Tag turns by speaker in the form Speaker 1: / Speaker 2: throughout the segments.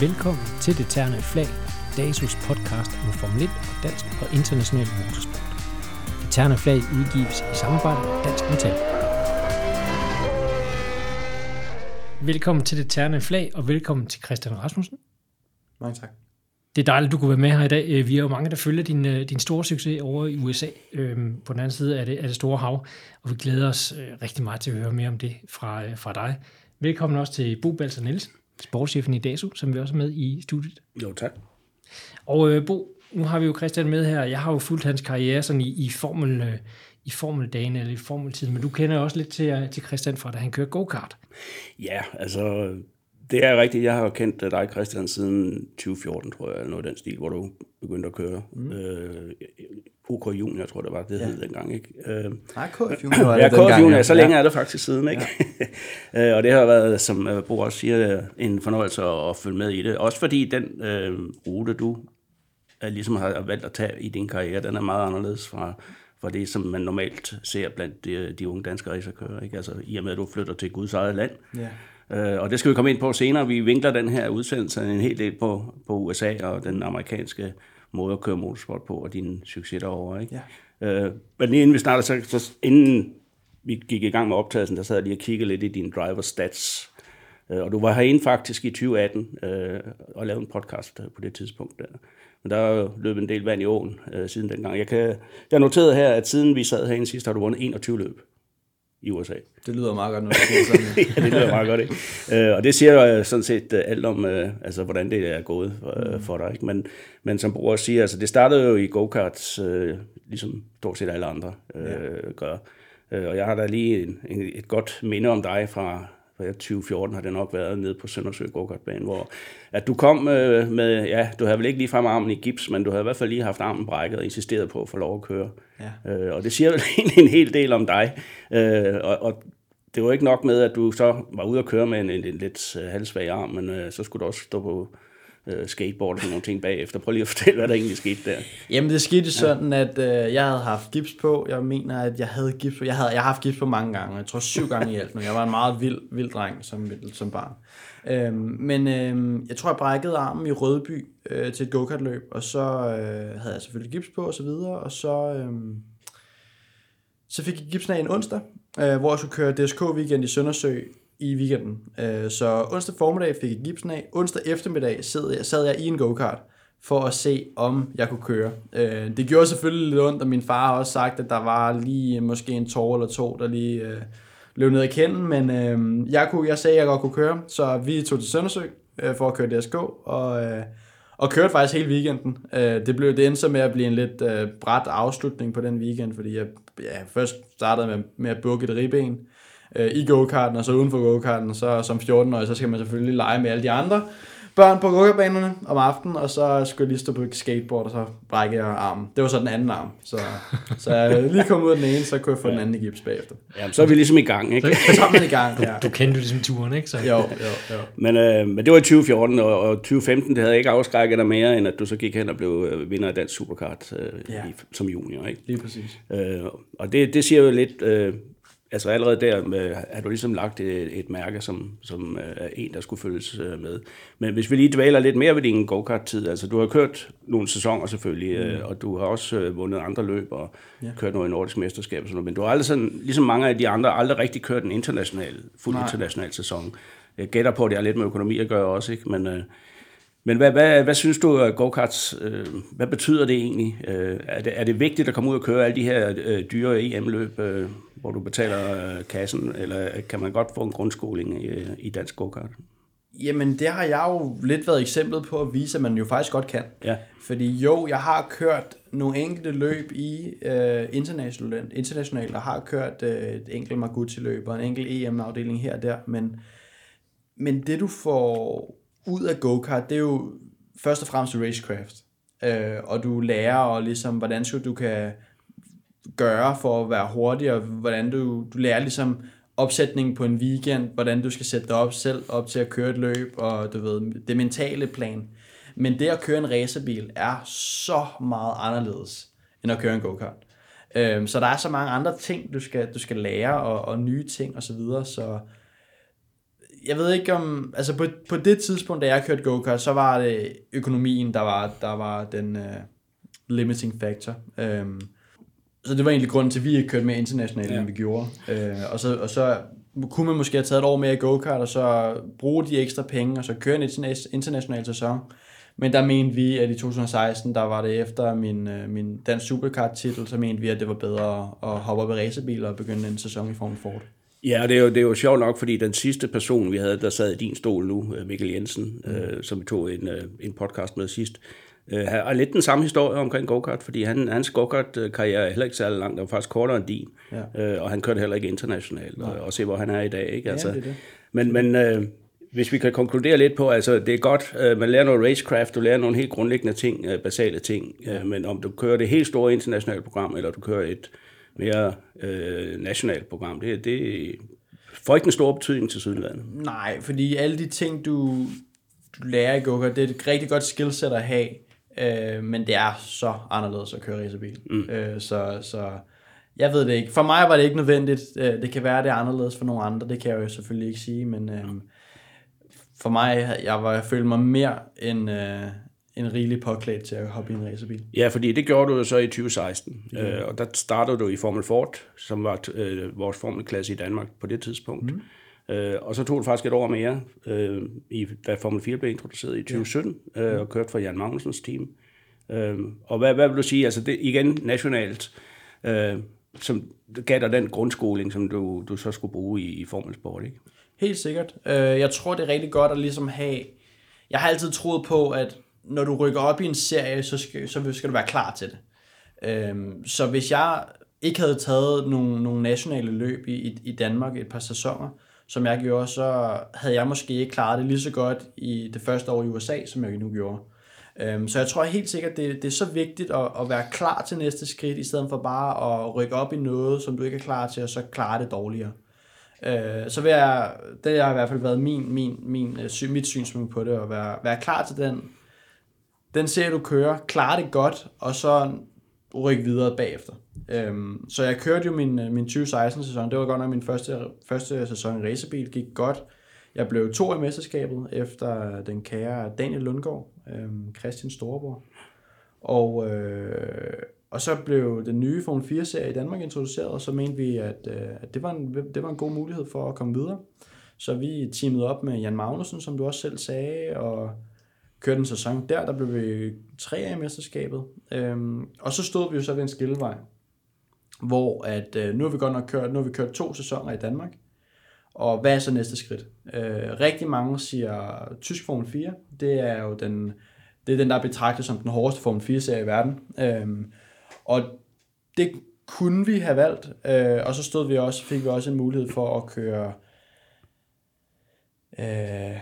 Speaker 1: Velkommen til Det Terne Flag, DASUS podcast om Formel 1 og dansk og international motorsport. Det Terne Flag udgives i samarbejde med Dansk Metal. Velkommen til Det Terne Flag, og velkommen til Christian Rasmussen.
Speaker 2: Mange tak.
Speaker 1: Det er dejligt, du kunne være med her i dag. Øh, Vi er jo mange, der følger din, øh, din store succes over i USA, øhm, på den anden side af det, af det store hav, og vi glæder os øh, rigtig meget til at høre mere om det fra, fra dig. Velkommen også til Bo Balser Nielsen, sportschefen i DASU, som vi også er med i studiet.
Speaker 3: Jo, tak.
Speaker 1: Og øh, Bo, nu har vi jo Christian med her. Jeg har jo fulgt hans karriere sådan i, i formel... Øh, i formeldagen eller i formeltiden, men du kender også lidt til, øh, til Christian fra, da han kørte go-kart.
Speaker 3: Ja, altså, det er rigtigt. Jeg har jo kendt dig, Christian, siden 2014, tror jeg, eller noget af den stil, hvor du begyndte at køre. Mm. Øh, OK Junior, tror jeg, det var, det hed dengang, ikke? Øh,
Speaker 2: Nej, KF Junior var
Speaker 3: ja,
Speaker 2: det
Speaker 3: KF Junior,
Speaker 2: ja.
Speaker 3: så længe er det faktisk siden, ikke? Ja. og det har været, som øh, Bo også siger, en fornøjelse at, at følge med i det. Også fordi den øh, rute, du øh, ligesom har valgt at tage i din karriere, den er meget anderledes fra, fra det, som man normalt ser blandt de, de unge danske racerkører, ikke? Altså, i og med, at du flytter til Guds eget land.
Speaker 2: Ja.
Speaker 3: Øh, og det skal vi komme ind på senere. Vi vinkler den her udsendelse en hel del på, på USA og den amerikanske måde at køre motorsport på, og dine succes derovre. Ikke? Ja. Øh, men lige inden vi starter, så, så inden vi gik i gang med optagelsen, der sad jeg lige og kiggede lidt i dine driver stats. Øh, og du var herinde faktisk i 2018 øh, og lavede en podcast øh, på det tidspunkt der. Men der er løbet en del vand i åen øh, siden dengang. Jeg, kan, jeg har noteret her, at siden vi sad herinde sidst, har du vundet 21 løb i USA.
Speaker 2: Det lyder meget godt, når du siger sådan.
Speaker 3: ja, det lyder meget godt, ikke? Øh, og det siger jo sådan set øh, alt om, øh, altså, hvordan det er gået øh, for dig. Ikke? Men, men som Bror siger, altså, det startede jo i go-karts, øh, ligesom stort set alle andre øh, ja. gør. Øh, og jeg har da lige en, en, et godt minde om dig fra 2014 har det nok været nede på Søndersø go-kartbane, hvor at du kom øh, med, ja, du havde vel ikke lige frem armen i gips, men du havde i hvert fald lige haft armen brækket og insisteret på at få lov at køre. Ja. Øh, og det siger vel egentlig en hel del om dig. Øh, og, og det var ikke nok med, at du så var ude at køre med en, en, en lidt øh, halvsvag arm, men øh, så skulle du også stå på øh, skateboard og sådan nogle ting bagefter. Prøv lige at fortælle, hvad der egentlig skete der.
Speaker 2: Jamen, det skete sådan, at øh, jeg havde haft gips på. Jeg mener, at jeg havde gips på. Jeg, havde, jeg har haft gips på mange gange. Jeg tror syv gange i alt nu. Jeg var en meget vild, vild dreng som, som barn. Øhm, men øh, jeg tror, jeg brækkede armen i Rødby øh, til et go-kart-løb, og så øh, havde jeg selvfølgelig gips på og så videre, og så, øh, så fik jeg gipsen af en onsdag, øh, hvor jeg skulle køre DSK-weekend i Søndersø i weekenden. Øh, så onsdag formiddag fik jeg gipsen af. Onsdag eftermiddag sad jeg, sad jeg i en go-kart for at se, om jeg kunne køre. Øh, det gjorde selvfølgelig lidt ondt, og min far har også sagt, at der var lige måske en tår eller to, der lige øh, løb ned i kenden, men øh, jeg, kunne, jeg sagde, at jeg godt kunne køre, så vi tog til Søndersø øh, for at køre DSK, og, øh, og kørte faktisk hele weekenden. Øh, det, blev, det endte så med at blive en lidt øh, bræt afslutning på den weekend, fordi jeg ja, først startede med, med at bukke et ribben øh, i go-karten, og så uden for go-karten, så som 14-årig, så skal man selvfølgelig lege med alle de andre børn på go-kartbanerne om aftenen, og så skulle jeg lige stå på skateboard, og så brække jeg armen. Det var så den anden arm. Så, så jeg lige kom ud af den ene, så kunne jeg få den anden i gips bagefter.
Speaker 3: Jamen, så er vi ligesom i gang, ikke?
Speaker 2: Så er man i gang, ja.
Speaker 1: Du kendte jo ligesom turen, ikke? Så.
Speaker 2: Jo, jo, jo.
Speaker 3: Men, øh, men det var i 2014, og, og 2015, det havde ikke afskrækket dig mere, end at du så gik hen og blev øh, vinder af Dansk Superkart øh,
Speaker 2: Ja.
Speaker 3: i, som junior, ikke?
Speaker 2: Lige præcis.
Speaker 3: Øh, og det, det siger jo lidt, øh, altså allerede der øh, har du ligesom lagt et, et mærke, som, som øh, er en, der skulle følges øh, med. Men hvis vi lige dvæler lidt mere ved din go-kart-tid, altså du har kørt nogle sæsoner selvfølgelig, øh, og du har også øh, vundet andre løb og ja. kørt noget i nordisk mesterskab og sådan noget, men du har aldrig sådan, ligesom mange af de andre, aldrig rigtig kørt en international, fuld
Speaker 2: Nej.
Speaker 3: international sæson. Jeg gætter på, at det har lidt med økonomi at gøre også, ikke? Men, øh, men hvad, hvad, hvad synes du, at go-karts, øh, hvad betyder det egentlig? Øh, er, det, er det vigtigt at komme ud og køre alle de her øh, dyre EM-løb, øh, hvor du betaler øh, kassen, eller kan man godt få en grundskoling i, i dansk go-kart?
Speaker 2: Jamen, det har jeg jo lidt været eksemplet på at vise, at man jo faktisk godt kan.
Speaker 3: Ja.
Speaker 2: Fordi jo, jeg har kørt nogle enkelte løb i øh, internationalt, internationalt, og har kørt øh, et enkelt Margucci-løb og en enkelt EM-afdeling her og der, men, men det du får ud af go-kart, det er jo først og fremmest racecraft. Øh, og du lærer, og ligesom, hvordan skal du kan gøre for at være hurtig, og hvordan du, du lærer ligesom opsætningen på en weekend, hvordan du skal sætte dig op selv op til at køre et løb, og du ved, det mentale plan. Men det at køre en racerbil er så meget anderledes, end at køre en go-kart. Øhm, så der er så mange andre ting, du skal, du skal lære, og, og nye ting osv., så, videre, så jeg ved ikke om, altså på, på det tidspunkt, da jeg kørte go-kart, så var det økonomien, der var, der var den uh, limiting factor. Um, så det var egentlig grunden til, at vi ikke kørte mere internationalt, ja. end vi gjorde. Uh, og, så, og så kunne man måske have taget et år mere i go-kart, og så bruge de ekstra penge, og så køre en international sæson. Men der mente vi, at i 2016, der var det efter min, min dansk superkart-titel, så mente vi, at det var bedre at hoppe op i racerbiler og begynde en sæson i Formel Ford.
Speaker 3: Ja, det er, jo, det er jo sjovt nok, fordi den sidste person, vi havde, der sad i din stol nu, øh, Mikkel Jensen, mm. øh, som vi tog en, øh, en podcast med sidst, øh, har lidt den samme historie omkring go-kart, fordi han, hans go-kart-karriere er heller ikke særlig lang, den var faktisk kortere end din, ja. øh, og han kørte heller ikke internationalt, og, og se, hvor han er i dag. Ikke? Altså, ja, det det. Men, men øh, hvis vi kan konkludere lidt på, altså det er godt, øh, man lærer noget racecraft, du lærer nogle helt grundlæggende ting, øh, basale ting, øh, men om du kører det helt store internationale program, eller du kører et mere øh, nationalt program, det, det får ikke en stor betydning til Sydlandet.
Speaker 2: Nej, fordi alle de ting, du, du lærer i go det er et rigtig godt skillset at have, øh, men det er så anderledes at køre racerbil. Mm. Øh, så, så jeg ved det ikke. For mig var det ikke nødvendigt. Øh, det kan være, det er anderledes for nogle andre, det kan jeg jo selvfølgelig ikke sige, men øh, for mig, jeg, var, jeg følte mig mere end, øh, en rigelig påklædt til at hoppe i en racerbil.
Speaker 3: Ja, fordi det gjorde du jo så i 2016, ja. øh, og der startede du i Formel Ford, som var øh, vores formelklasse i Danmark på det tidspunkt. Mm. Øh, og så tog du faktisk et år mere, øh, i, da Formel 4 blev introduceret i 2017, ja. øh, og kørte for Jan Magnusens team. Øh, og hvad, hvad vil du sige, altså det igen nationalt, øh, som gav dig den grundskoling, som du, du så skulle bruge i, i Formel Sport, ikke?
Speaker 2: Helt sikkert. Øh, jeg tror, det er rigtig godt at ligesom have... Jeg har altid troet på, at når du rykker op i en serie, så skal, så skal du være klar til det. Øhm, så hvis jeg ikke havde taget nogle, nogle nationale løb i, i, i Danmark et par sæsoner, som jeg gjorde, så havde jeg måske ikke klaret det lige så godt i det første år i USA, som jeg nu gjorde. Øhm, så jeg tror helt sikkert, det, det er så vigtigt at, at være klar til næste skridt, i stedet for bare at rykke op i noget, som du ikke er klar til, og så klare det dårligere. Øh, så vil jeg, det har i hvert fald været min, min, min, øh, mit synspunkt på det, at være, være klar til den den ser du køre, klarer det godt, og så rykke videre bagefter. Øhm, så jeg kørte jo min, øh, min 2016-sæson, det var godt nok min første, første sæson i racerbil, gik godt. Jeg blev to i mesterskabet efter øh, den kære Daniel Lundgaard, øhm, Christian Storeborg. Og, øh, og så blev den nye Formel 4-serie i Danmark introduceret, og så mente vi, at, øh, at det, var en, det var en god mulighed for at komme videre. Så vi teamede op med Jan Magnussen, som du også selv sagde, og kørte en sæson der, der blev vi tre af mesterskabet. Øhm, og så stod vi jo så ved en skillevej, hvor at, øh, nu har vi godt nok kørt, nu har vi kørt to sæsoner i Danmark, og hvad er så næste skridt? Øh, rigtig mange siger tysk Formel 4, det er jo den, det er den, der er betragtet som den hårdeste Formel 4-serie i verden. Øhm, og det kunne vi have valgt, øh, og så stod vi også, fik vi også en mulighed for at køre øh,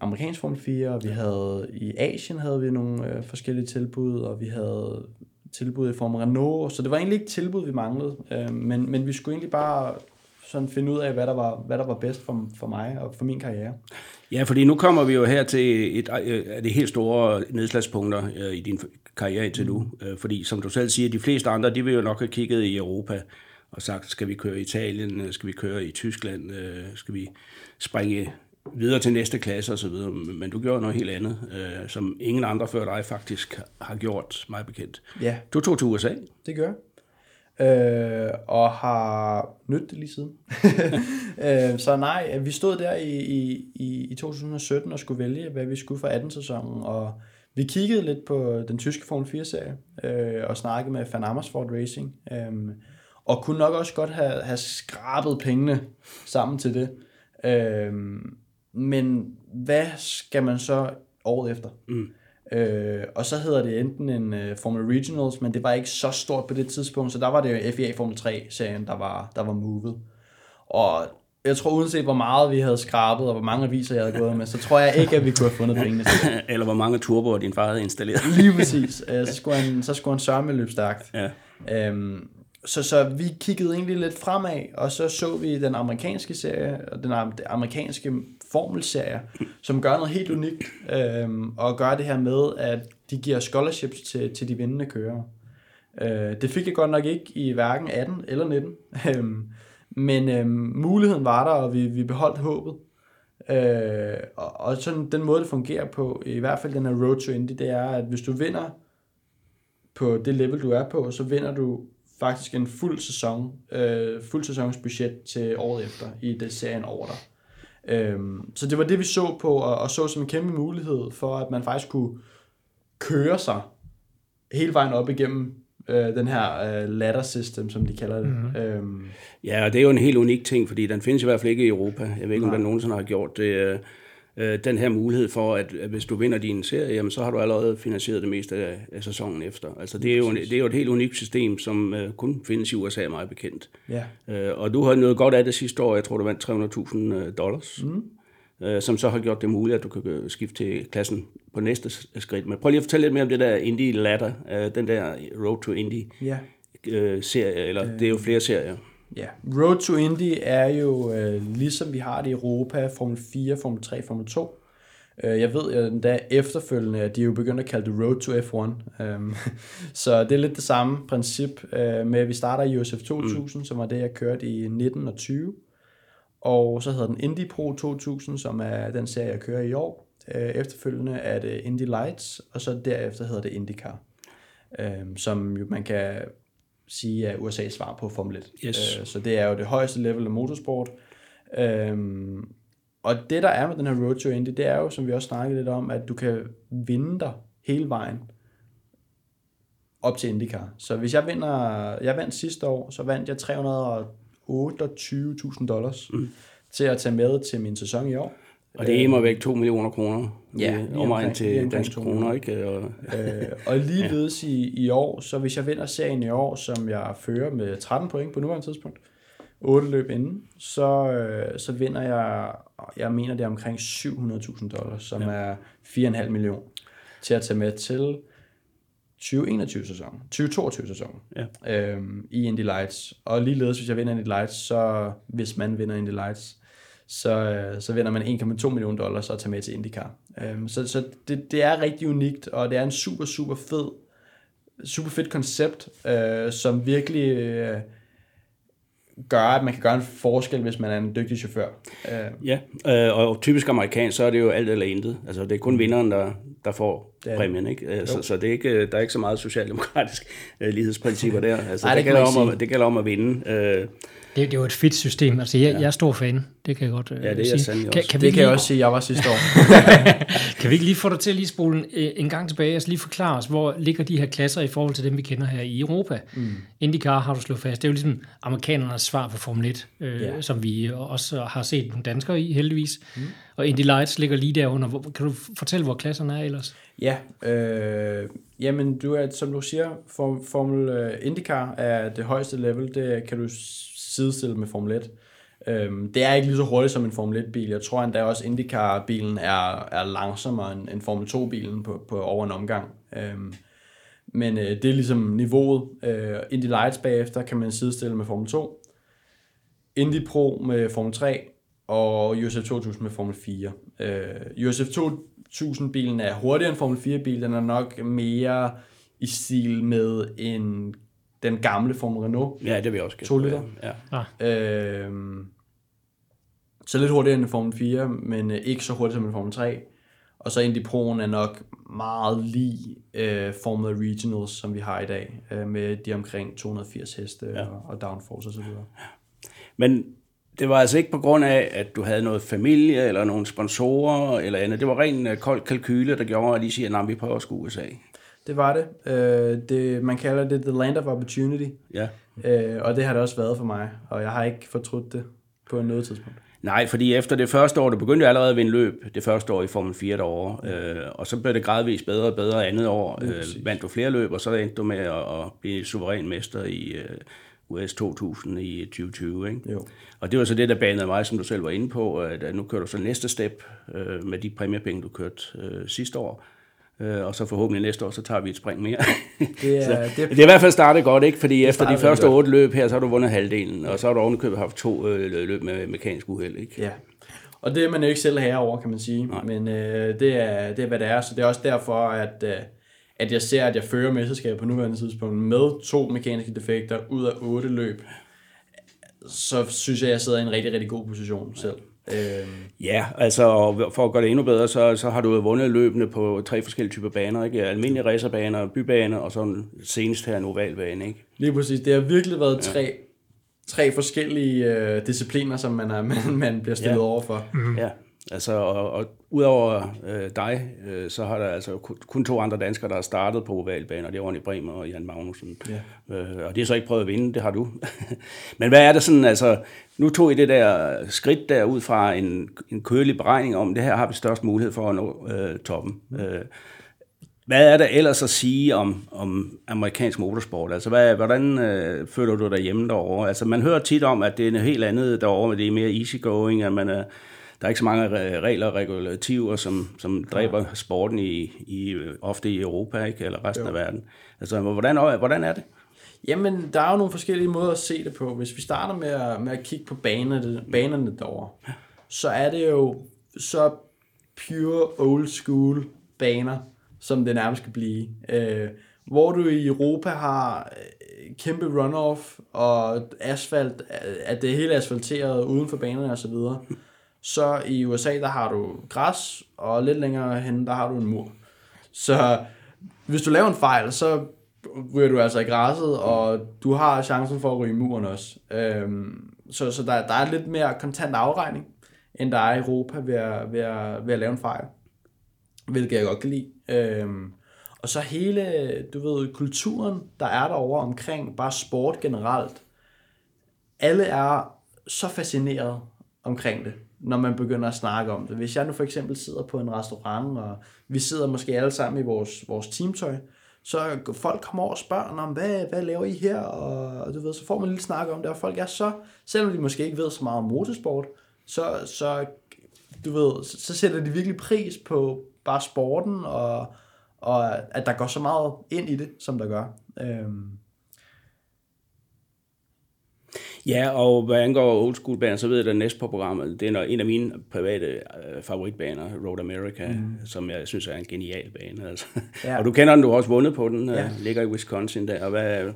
Speaker 2: amerikansk Formel 4, og vi havde i Asien havde vi nogle øh, forskellige tilbud, og vi havde tilbud i form af Renault, så det var egentlig ikke tilbud, vi manglede, øh, men, men vi skulle egentlig bare sådan finde ud af, hvad der var, hvad der var bedst for, for mig og for min karriere.
Speaker 3: Ja, fordi nu kommer vi jo her til et øh, af de helt store nedslagspunkter øh, i din karriere til nu. Mm. Øh, fordi som du selv siger, de fleste andre, de vil jo nok have kigget i Europa og sagt, skal vi køre i Italien, skal vi køre i Tyskland, skal vi springe videre til næste klasse og så videre, men du gjorde noget helt andet, øh, som ingen andre før dig faktisk har gjort, mig bekendt. Ja. Du tog til USA.
Speaker 2: Det gør øh, og har nydt det lige siden. øh, så nej, vi stod der i, i, i 2017 og skulle vælge, hvad vi skulle for 18-sæsonen, og vi kiggede lidt på den tyske Formel 4-serie, øh, og snakkede med Van Amersfoort Racing, øh, og kunne nok også godt have, have skrabet pengene sammen til det. Øh, men hvad skal man så året efter? Mm. Øh, og så hedder det enten en uh, Formel Regionals, men det var ikke så stort på det tidspunkt, så der var det jo FIA Formel 3-serien, der var, der var moved. Og jeg tror uanset hvor meget vi havde skrabet, og hvor mange aviser jeg havde gået med, så tror jeg ikke, at vi kunne have fundet pengene til
Speaker 3: Eller hvor mange turboer din far havde installeret.
Speaker 2: Lige præcis. Uh, så skulle han, så skulle han sørge med løb stærkt. Ja. Um, så, så vi kiggede egentlig lidt fremad, og så så vi den amerikanske serie, og den amerikanske formelserie, som gør noget helt unikt, øhm, og gør det her med, at de giver scholarships til, til de vindende kører. Øh, det fik jeg godt nok ikke i hverken 18 eller 19, øhm, men øhm, muligheden var der, og vi, vi beholdt håbet. Øh, og, og sådan den måde, det fungerer på, i hvert fald den her Road to Indy, det er, at hvis du vinder på det level, du er på, så vinder du faktisk en fuld sæson, øh, fuld sæsons budget til året efter i det serien over dig. Øhm, så det var det, vi så på, og, og så som en kæmpe mulighed for, at man faktisk kunne køre sig hele vejen op igennem øh, den her øh, ladder system, som de kalder det. Mm-hmm. Øhm,
Speaker 3: Ja, og det er jo en helt unik ting, fordi den findes i hvert fald ikke i Europa. Jeg ved ikke, om
Speaker 2: Nej.
Speaker 3: der nogensinde har gjort det. Øh, øh, Den her mulighed for, at at hvis du vinder din serie, jamen, så har du allerede finansieret det meste af, af sæsonen efter. Altså, det er, jo, en- det er jo et helt unikt system, som øh, kun findes i USA, meget bekendt.
Speaker 2: ja.
Speaker 3: Øh, og du har noget godt af det sidste år. Jeg tror, du vandt 300.000 dollars. Mm. Øh, som så har gjort det muligt, at du kan øh, skifte til klassen på næste skridt. Men prøv lige at fortælle lidt mere om det der Indie Ladder, øh, den der Road to Indie
Speaker 2: ja.
Speaker 3: øh, serie, eller det er jo flere serier.
Speaker 2: Ja, Road to Indy er jo øh, ligesom vi har det i Europa, Formel 4, Formel 3, Formel 2. Øh, jeg ved at endda efterfølgende, at de er jo begyndt at kalde det Road to F1. Um, så det er lidt det samme princip øh, med, at vi starter i USF 2000, mm. som var det, jeg kørte i 19 og 20. Og så hedder den Indy Pro 2000, som er den serie, jeg kører i år. Øh, efterfølgende er det Indy Lights, og så derefter hedder det IndyCar. Øh, som jo man kan sige er USA's svar på Formel 1.
Speaker 3: Yes.
Speaker 2: Øh, så det er jo det højeste level af motorsport. Øhm, og det der er med den her Road to Indy, det er jo, som vi også snakkede lidt om, at du kan vinde dig hele vejen op til IndyCar. Så hvis jeg vinder, jeg vandt sidste år, så vandt jeg 328.000 dollars mm. til at tage med til min sæson i år.
Speaker 3: Og det er immer væk 2 millioner kroner.
Speaker 2: Ja, lige
Speaker 3: omegn
Speaker 2: omkring- lige
Speaker 3: til danske kroner, ikke? Og,
Speaker 2: øh, og ligeledes i, i år, så hvis jeg vinder serien i år, som jeg fører med 13 point på nuværende tidspunkt, 8 løb inden, så, øh, så vinder jeg, jeg mener det er omkring 700.000 dollars, som ja. er 4,5 millioner til at tage med til 2021-sæsonen, 2022-sæsonen
Speaker 3: Ja.
Speaker 2: øhm, i Indy Lights. Og ligeledes, hvis jeg vinder Indy Lights, så hvis man vinder Indy Lights, så, øh, så vinder man 1,2 millioner dollars at tage med til IndyCar. Øhm, så så det, det er rigtig unikt, og det er en super, super fed, super fedt koncept, øh, som virkelig øh, gør, at man kan gøre en forskel, hvis man er en dygtig chauffør. Øh,
Speaker 3: ja, øh, og typisk amerikansk, så er det jo alt eller intet. Altså, det er kun vinderen, der, der får
Speaker 2: Det
Speaker 3: præmien, ikke? Øh, Så, så det er ikke, der er ikke så meget socialdemokratisk øh, lighedsprincipper der. Altså,
Speaker 2: Nej,
Speaker 3: det,
Speaker 2: det
Speaker 3: gælder om at, det gælder om at vinde. Øh,
Speaker 1: Det, det er jo et fedt system. Altså, jeg, ja. jeg er stor fan. Det kan jeg godt øh,
Speaker 3: Ja, det er jeg
Speaker 1: sige.
Speaker 3: sandelig
Speaker 1: kan,
Speaker 3: også.
Speaker 1: kan, vi
Speaker 2: det
Speaker 1: ikke
Speaker 2: kan jeg
Speaker 1: lige,
Speaker 2: også sige, jeg var sidste år.
Speaker 1: kan vi ikke lige få dig til at lige spole en, øh, en gang tilbage, altså lige forklare os, hvor ligger de her klasser i forhold til dem, vi kender her i Europa? Mm. IndyCar har du slået fast. Det er jo ligesom amerikanernes svar på Formel 1, øh,
Speaker 2: Ja.
Speaker 1: som vi også har set nogle danskere i, heldigvis. Mm. Og Indy Lights ligger lige derunder. Hvor, kan du fortælle, hvor klasserne er ellers?
Speaker 2: Ja, øh, jamen du er, som du siger, for, Formel uh, IndyCar er det højeste level, det kan du sidestille med Formel 1. Øhm, det er ikke lige så hurtigt som en Formel 1-bil. Jeg tror endda også, IndyCar-bilen er, er langsommere end, end Formel 2-bilen på, på over en omgang. Øhm, men øh, det er ligesom niveauet. Øh, Indy Lights bagefter kan man sidestille med Formel 2. Indy Pro med Formel 3 og USF 2000 med Formel 4. Øh, USF 2000-bilen er hurtigere end Formel 4-bilen. Den er nok mere i stil med en, den gamle Formel Renault.
Speaker 3: ja, det vil jeg også
Speaker 2: To
Speaker 3: på,
Speaker 2: liter?
Speaker 3: Ja.
Speaker 2: Øh, så lidt hurtigere end en Formel 4, men øh, ikke så hurtigt som en Formel 3. Og så Indy Pro'en er nok meget lige øh, Formula Regionals, som vi har i dag, øh, med de omkring 280 heste ja. og, og downforce osv.
Speaker 3: Men det var altså ikke på grund af, at du havde noget familie, eller nogle sponsorer, eller andet. Det var ren øh, kold kalkyle, der gjorde, at de siger, at vi prøver at skue USA.
Speaker 2: Det var det. Øh, det. Man kalder det The Land of Opportunity,
Speaker 3: Ja.
Speaker 2: øh, og det har det også været for mig, og jeg har ikke fortrudt det på noget tidspunkt.
Speaker 3: Nej, fordi efter det første år, du begyndte allerede at vinde løb, det første år i Formel 4 derovre, øh, og så blev det gradvist bedre og bedre andet år. Øh, vandt du flere løb, og så endte du med at, at blive suveræn mester i øh, US 2000 i 2020. Ikke?
Speaker 2: Jo.
Speaker 3: Og det var så det, der banede mig, som du selv var inde på, at, at nu kører du så næste step øh, med de præmiepenge, du kørte øh, sidste år. Øh, og så forhåbentlig næste år, så tager vi et spring mere.
Speaker 2: Det er,
Speaker 3: så,
Speaker 2: det,
Speaker 3: det er i hvert fald startet godt, ikke? Fordi efter de første otte løb her, så har du vundet halvdelen, og så har du ovenikøbet haft to øh, løb med mekanisk uheld, ikke?
Speaker 2: Ja, og det er man jo ikke selv herover, kan man sige. Nej. Men øh, det, er, det er, hvad det er. Så det er også derfor, at, øh, at jeg ser, at jeg fører mesterskabet på nuværende tidspunkt med to mekaniske defekter ud af otte løb. Så synes jeg, at jeg sidder i en rigtig, rigtig god position selv. Øhm,
Speaker 3: Ja, altså og for at gøre det endnu bedre, så, så har du jo vundet løbende på tre forskellige typer baner. Ikke? Almindelige racerbaner, bybaner og sådan senest her en ovalbane. Ikke?
Speaker 2: lige præcis. Det har virkelig været tre, tre forskellige øh, discipliner, som man, er, man, man bliver stillet
Speaker 3: Ja.
Speaker 2: over for.
Speaker 3: Mm. Ja, altså og, og udover øh, dig, øh, så har der altså kun, to andre danskere, der har startet på ovalbaner. Det er Ronny Bremer og Jan Magnussen.
Speaker 2: Ja.
Speaker 3: Øh, og de har så ikke prøvet at vinde, det har du. Men hvad er det sådan, altså, nu tog I det der skridt der ud fra en, en kølig beregning om, det her har vi størst mulighed for at nå øh, toppen. Øh, hvad er der ellers at sige om, om amerikansk motorsport? Altså, hvad, hvordan øh, føler du dig hjemme derovre? Altså, man hører tit om, at det er noget helt andet derovre, men det er mere easygoing, at man er, der er ikke så mange re- regler og regulativer, som, som dræber sporten i, i, øh, ofte i Europa, ikke? eller resten
Speaker 2: Jo.
Speaker 3: af verden. Altså, hvordan, hvordan er det?
Speaker 2: Jamen, der er jo nogle forskellige måder at se det på. Hvis vi starter med at, med at kigge på banerne, banerne derovre, så er det jo så pure old school baner, som det nærmest kan blive. Øh, hvor du i Europa har øh, kæmpe runoff og asfalt, at det hele er asfalteret uden for banerne osv., så, i USA, der har du græs, og lidt længere hen, der har du en mur. Så hvis du laver en fejl, så ryger du altså i græsset, og du har chancen for at ryge i muren også. Øhm, så så der, der er lidt mere kontant afregning, end der er i Europa ved at, ved at, ved at lave en fejl. Hvilket jeg godt kan lide. Øhm, og så hele, du ved, kulturen, der er derovre omkring bare sport generelt. Alle er så fascineret omkring det, når man begynder at snakke om det. Hvis jeg nu for eksempel sidder på en restaurant, og vi sidder måske alle sammen i vores, vores teamtøj, så folk kommer over og spørger, om hvad, hvad laver I her? Og, og du ved, så får man lidt snak om det, og folk er så, selvom de måske ikke ved så meget om motorsport, så, så du ved, så, så sætter de virkelig pris på bare sporten, og, og at der går så meget ind i det, som der gør. Øhm,
Speaker 3: Ja, og hvad angår old school baner, så ved jeg, at næste på programmet, det er en af mine private øh, favoritbaner, Road America, mm. som jeg synes er en genial bane. Altså.
Speaker 2: Ja.
Speaker 3: Ja. Og du kender den, du har også vundet på den,
Speaker 2: Ja.
Speaker 3: ja. ligger i Wisconsin der, og, hvad,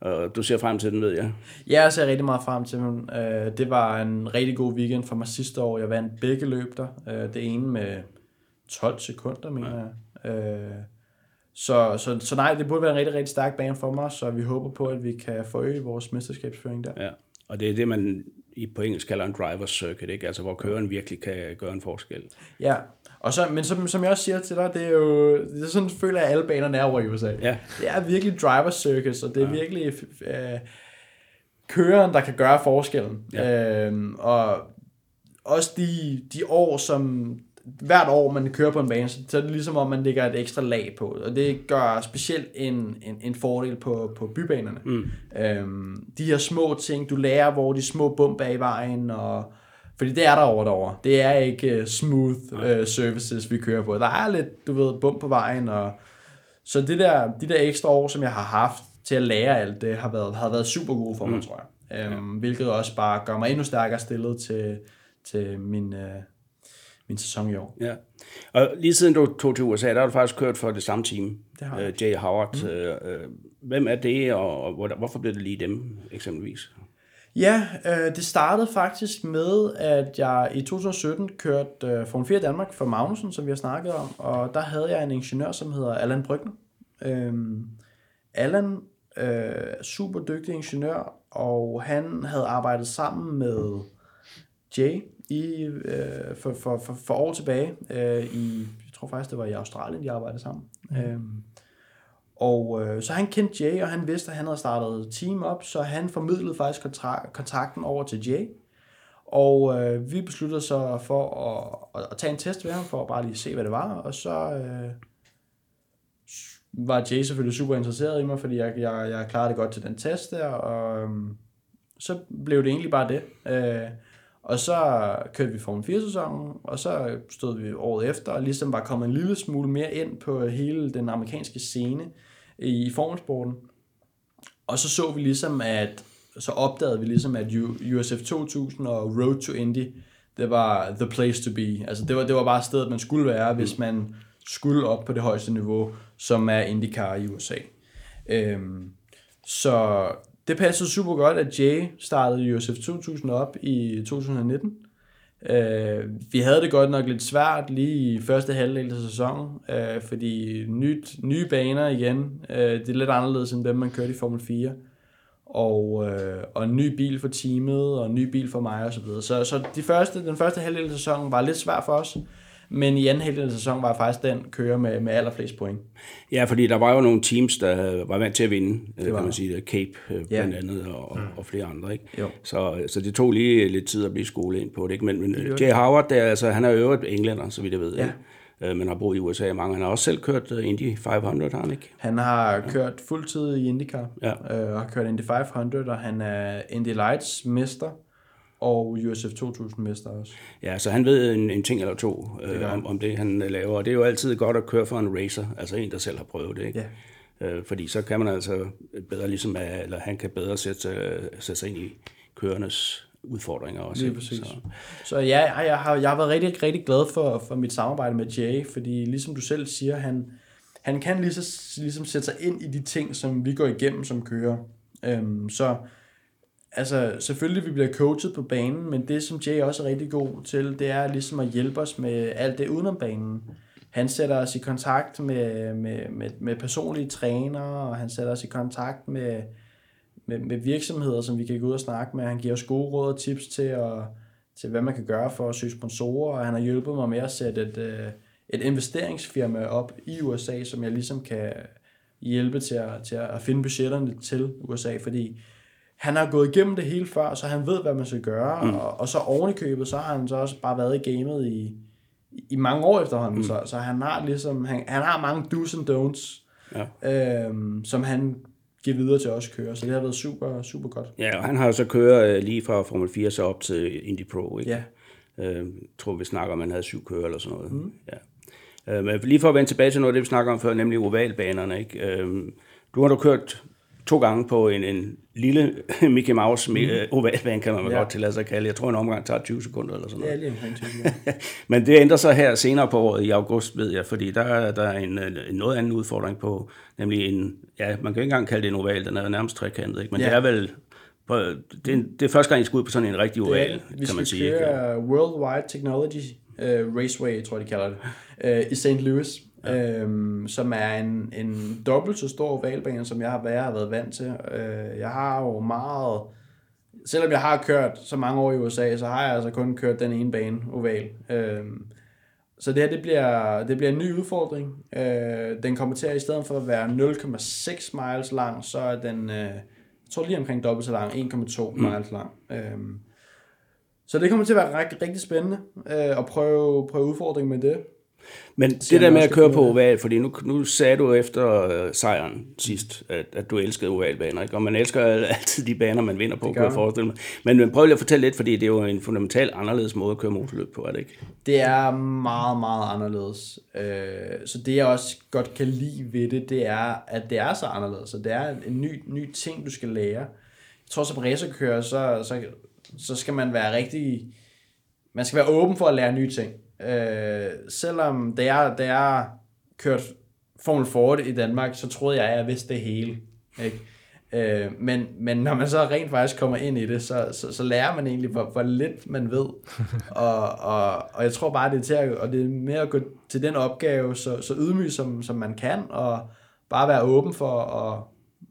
Speaker 3: og du ser frem til den, ved jeg.
Speaker 2: Ja, jeg ser rigtig meget frem til den. Øh, det var en rigtig god weekend for mig sidste år. Jeg vandt begge løb der. Øh, det ene med 12 sekunder, mener jeg. Øh, så, så, så nej, det burde være en rigtig, rigtig stærk bane for mig, så vi håber på, at vi kan forøge vores mesterskabsføring der.
Speaker 3: Ja. Og det er det, man i på engelsk kalder en driver's circuit, ikke? Altså, hvor køreren virkelig kan gøre en forskel.
Speaker 2: Ja, og så, men som, som jeg også siger til dig, det er jo, det er sådan, føler jeg, at alle banerne er over i USA.
Speaker 3: Ja.
Speaker 2: Det er virkelig driver circus, og det er ja. virkelig øh, køreren, der kan gøre forskellen. Ja. Øhm, og også de, de år, som hvert år, man kører på en bane, så, så er det ligesom om, man lægger et ekstra lag på. Og det gør specielt en, en, en fordel på, på bybanerne. Mm. Øhm, de her små ting, du lærer, hvor de små bump er i vejen, og fordi det er der over derovre. Det er ikke uh, smooth uh, services, vi kører på. Der er lidt, du ved, bump på vejen, og så det der, de der ekstra år, som jeg har haft til at lære alt det, har været, har været super gode for mig, mm. tror jeg. Um, hvilket også bare gør mig endnu stærkere stillet til, til min, uh, min sæson i år.
Speaker 3: Ja. Og lige siden du tog til USA, der har du faktisk kørt for det samme team,
Speaker 2: Det har jeg.
Speaker 3: uh, Jay Howard. Mm. Uh, hvem er det, og, og hvor- hvorfor blev det lige dem, eksempelvis?
Speaker 2: Ja, øh, det startede faktisk med, at jeg i 2017 kørte øh, Formel 4 Danmark for Magnussen, som vi har snakket om, og der havde jeg en ingeniør, som hedder Allan Brygner. Øhm, Allan øh, er super dygtig ingeniør, og han havde arbejdet sammen med Jay i, øh, for, for, for, for år tilbage øh, i, jeg tror faktisk det var i Australien, de arbejdede sammen. Mm. Øhm, og øh, så han kendte Jay, og han vidste, at han havde startet team op, så han formidlede faktisk kontra- kontakten over til Jay. Og øh, vi besluttede så for at, at, at tage en test ved ham, for at bare lige se, hvad det var. Og så øh, var Jay selvfølgelig super interesseret i mig, fordi jeg, jeg, jeg klarede det godt til den test der. Og øh, så blev det egentlig bare det. Øh, og så kørte vi Formel 4-sæsonen, og så stod vi året efter, og ligesom var kommet en lille smule mere ind på hele den amerikanske scene i formelsporten. Og så så vi ligesom, at så opdagede vi ligesom, at USF 2000 og Road to Indy, det var the place to be. Altså det var, det var bare stedet, man skulle være, hvis man skulle op på det højeste niveau, som er IndyCar i USA. Øhm, så det passede super godt, at Jay startede USF 2000 op i 2019. Øh, vi havde det godt nok lidt svært lige i første halvdel af sæsonen, øh, fordi nyt, nye baner igen, øh, det er lidt anderledes end dem, man kørte i Formel 4. Og, øh, og en ny bil for teamet, og en ny bil for mig osv. Så, så, så de første, den første halvdel af sæsonen var lidt svær for os, men i anden halvdel af sæsonen var faktisk den kører med, med allerflest point.
Speaker 3: Ja, fordi der var jo nogle teams, der var vant til at vinde, det
Speaker 2: var
Speaker 3: kan man sige. Cape øh,
Speaker 2: Ja.
Speaker 3: blandt andet, og, og flere andre. Ikke?
Speaker 2: Jo.
Speaker 3: Så, så det tog lige lidt tid at blive skolet ind på det. Ikke? Men, men
Speaker 2: gjorde
Speaker 3: Jay Howard, der, altså, han er jo øvrigt englænder, så vidt jeg ved.
Speaker 2: Ja.
Speaker 3: Ikke? Øh, men har boet i USA i mange. Han har også selv kørt Indy 500, har han ikke?
Speaker 2: Han har kørt fuldtid i IndyCar,
Speaker 3: Ja.
Speaker 2: øh, og har kørt Indy 500, og han er Indy Lights mester, og USF 2000 mester også.
Speaker 3: Ja, så han ved en, en ting eller to øh, om, om det, han øh, laver. Og det er jo altid godt at køre for en racer, altså en, der selv har prøvet det. Ikke?
Speaker 2: Ja.
Speaker 3: Øh, fordi så kan man altså bedre ligesom, øh, eller han kan bedre sætte, sig- sætte sig ind i kørendes udfordringer også.
Speaker 2: Lige præcis.
Speaker 3: Så,
Speaker 2: Så ja, jeg har, jeg har været rigtig, rigtig glad for, for mit samarbejde med Jay, fordi ligesom du selv siger, han, han kan ligesom, ligesom sætte sig ind i de ting, som vi går igennem som kører. Øhm, så altså, selvfølgelig vi bliver coachet på banen, men det som Jay også er rigtig god til, det er ligesom at hjælpe os med alt det udenom banen. Han sætter os i kontakt med, med, med, med personlige trænere, og han sætter os i kontakt med, med, med virksomheder, som vi kan gå ud og snakke med. Han giver os gode råd og tips til, at, til hvad man kan gøre for at søge sponsorer, og han har hjulpet mig med at sætte et, øh, et investeringsfirma op i USA, som jeg ligesom kan hjælpe til at, til at finde budgetterne til USA, fordi han har gået igennem det hele før, så han ved, hvad man skal gøre, mm. og, og så oven i købet, så har han så også bare været i gamet i, i mange år efterhånden, mm. så, så han har ligesom, han, han har mange do's and don'ts,
Speaker 3: Ja.
Speaker 2: øhm, som han giver videre til os kører, så det har været super, super godt.
Speaker 3: ja, og han har jo så kørt øh, lige fra Formel 4 så op til Indy Pro. Ikke?
Speaker 2: Ja.
Speaker 3: Øh, tror, vi snakker om, han havde syv kører eller sådan noget. Mm. Ja. Øh, men lige for at vende tilbage til noget af det, vi snakker om før, nemlig ovalbanerne. Ikke? Øh, du har du kørt to gange på en, en lille Mickey Mouse mm. ovalbane, kan man vel
Speaker 2: Ja.
Speaker 3: godt tillade sig at kalde. Jeg tror, en omgang tager 20 sekunder eller sådan noget.
Speaker 2: Ja, lige omkring 20 minutter.
Speaker 3: Men det ændrer sig her senere på året i august, ved jeg, fordi der er der er en, en noget anden udfordring på, nemlig en, ja, man kan ikke engang kalde det en oval, den er nærmest trekantet, ikke? men
Speaker 2: Ja.
Speaker 3: det er vel, på, det, er, det er første gang, I skal ud på sådan en rigtig
Speaker 2: Det
Speaker 3: oval,
Speaker 2: er, vi
Speaker 3: kan
Speaker 2: skal
Speaker 3: man sige. ikke?
Speaker 2: køre Worldwide Technology uh, Raceway, tror jeg, de kalder det, uh, i St. Louis, ja. um, som er en, en dobbelt så stor ovalbane, som jeg har, jeg har været vant til. Uh, jeg har jo meget, selvom jeg har kørt så mange år i USA, så har jeg altså kun kørt den ene bane, oval. Um, så det her, det bliver, det bliver en ny udfordring. Uh, den kommer til at, i stedet for at være 0,6 miles lang, så er den, uh, jeg tror lige omkring dobbelt så lang, 1,2 mm. miles lang. Um, så det kommer til at være rigtig, rigtig spændende øh, at prøve, prøve udfordring med det.
Speaker 3: Men det der med at køre på oval, fordi nu, nu sagde du efter øh, sejren sidst, at, at du elskede ovalbaner, ikke? og man elsker altid de baner, man vinder på,
Speaker 2: Det
Speaker 3: kan jeg forestille mig. Men, men prøv lige at fortælle lidt, fordi det er jo en fundamentalt anderledes måde at køre motorløb på, er det ikke?
Speaker 2: Det er meget, meget anderledes. Øh, så det jeg også godt kan lide ved det, det er, at det er så anderledes. Så det er en ny, ny ting, du skal lære. Jeg tror, som racerkører, så, så, så skal man være rigtig... Man skal være åben for at lære nye ting. Øh, selvom da jeg, da jeg kørte Formel Ford i Danmark, så troede jeg, at jeg vidste det hele. Ikke? Øh, men, men når man så rent faktisk kommer ind i det, så, så, så lærer man egentlig, hvor, hvor lidt man ved. og, og, og jeg tror bare, det er, til at, og det er med at gå til den opgave, så, så ydmyg som, som man kan, og bare være åben for, at,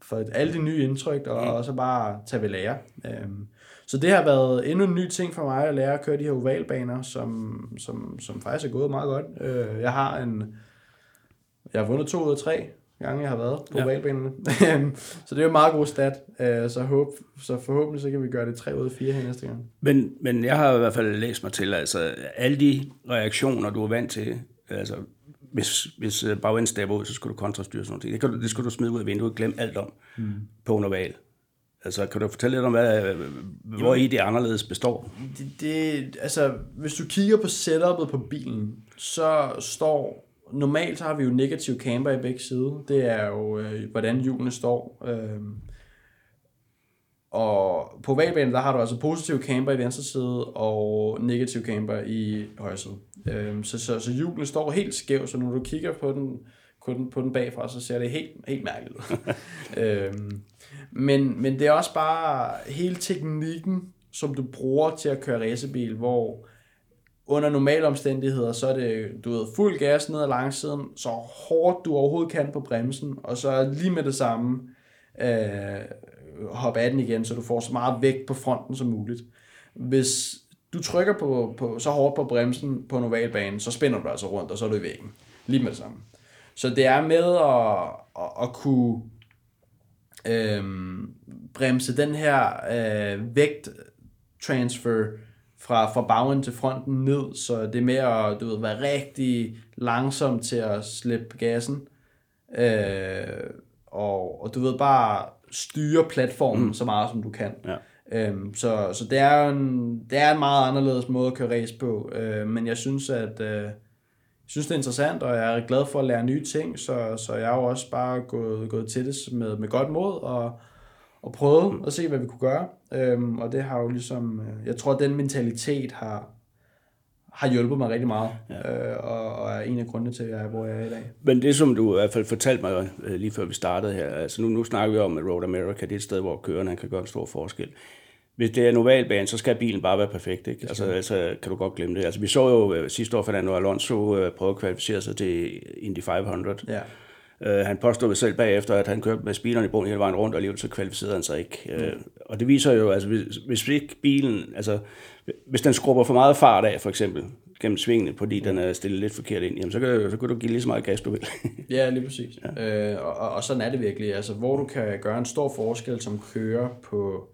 Speaker 2: for alle de nye indtryk, og, og så bare tage ved lære. Øhm, så det har været endnu en ny ting for mig at lære at køre de her ovalbaner, som, som, som faktisk er gået meget godt. Øh, jeg har en, jeg har vundet to ud af tre gange, jeg har været på ja. Ovalbanerne. så det er jo meget god stat. Øh, så, håb, så forhåbentlig så kan vi gøre det tre ud af fire her næste gang.
Speaker 3: Men, men jeg har i hvert fald læst mig til, altså alle de reaktioner, du er vant til, altså hvis, hvis øh, bagenden stepper ud, så skulle du kontrastyre sådan noget. Det, kan du, det skulle du smide ud af vinduet, glem alt om mm. på en oval. Altså, kan du fortælle lidt om, hvad, hvor i det anderledes består?
Speaker 2: Det, det, altså, hvis du kigger på setupet på bilen, så står, normalt så har vi jo negativ camber i begge sider. Det er jo, øh, hvordan hjulene står. Øh, og på valgbanen, der har du altså positiv camber i venstre side, og negativ camber i højre side. Øh, så, så, så hjulene står helt skævt, så når du kigger på den, på den, på den bagfra, så ser det helt, helt mærkeligt ud. øhm, men, men det er også bare hele teknikken, som du bruger til at køre racerbil, hvor under normale omstændigheder, så er det, du ved, fuld gas ned ad langsiden, så hårdt du overhovedet kan på bremsen, og så lige med det samme øh, hoppe af den igen, så du får så meget vægt på fronten som muligt. Hvis du trykker på, på, så hårdt på bremsen på en ovalbane, så spænder du altså rundt, og så er du i væggen. Lige med det samme. Så det er med at, at, at kunne øhm, bremse den her øh, vægt transfer fra, fra bagenden til fronten ned, så det er med at du ved, være rigtig langsom til at slippe gassen. Øh, og, og du ved bare styre platformen mm. så meget som du kan.
Speaker 3: Ja.
Speaker 2: Øhm, så så det, er en, det er en meget anderledes måde at køre race på, øh, men jeg synes, at øh, synes, det er interessant, og jeg er glad for at lære nye ting, så, så jeg har jo også bare gået, gået til det med, med godt mod, og, og prøvet at se, hvad vi kunne gøre. Øhm, og det har jo ligesom, øh, jeg tror, at den mentalitet har, har hjulpet mig rigtig meget, ja. øh, og, og er en af grundene til, at jeg er, hvor jeg er i dag.
Speaker 3: Men det, som du i hvert fald fortalte mig øh, lige før vi startede her, altså nu, nu snakker vi om, at Road America det er et sted, hvor køreren kan gøre en stor forskel. Hvis det er en ovalbane, så skal bilen bare være perfekt. Ikke? Altså, altså, kan du godt glemme det. Altså, vi så jo øh, sidste år, Fernando Alonso øh, prøvede at kvalificere sig til Indy 500.
Speaker 2: Ja.
Speaker 3: Uh, han påstod selv bagefter, at han kørte med speederen i bunden hele vejen rundt, og alligevel så kvalificerede han sig ikke. Mm. Uh, og det viser jo, altså hvis, hvis ikke bilen, altså hvis den skrubber for meget fart af, for eksempel, gennem svingene, fordi mm. den er stillet lidt forkert ind, jamen så kan, så kan du give lige så meget gas, du vil.
Speaker 2: ja, lige præcis. Ja. Øh, og, og, og sådan er det virkelig. Altså, hvor du kan gøre en stor forskel som kører på,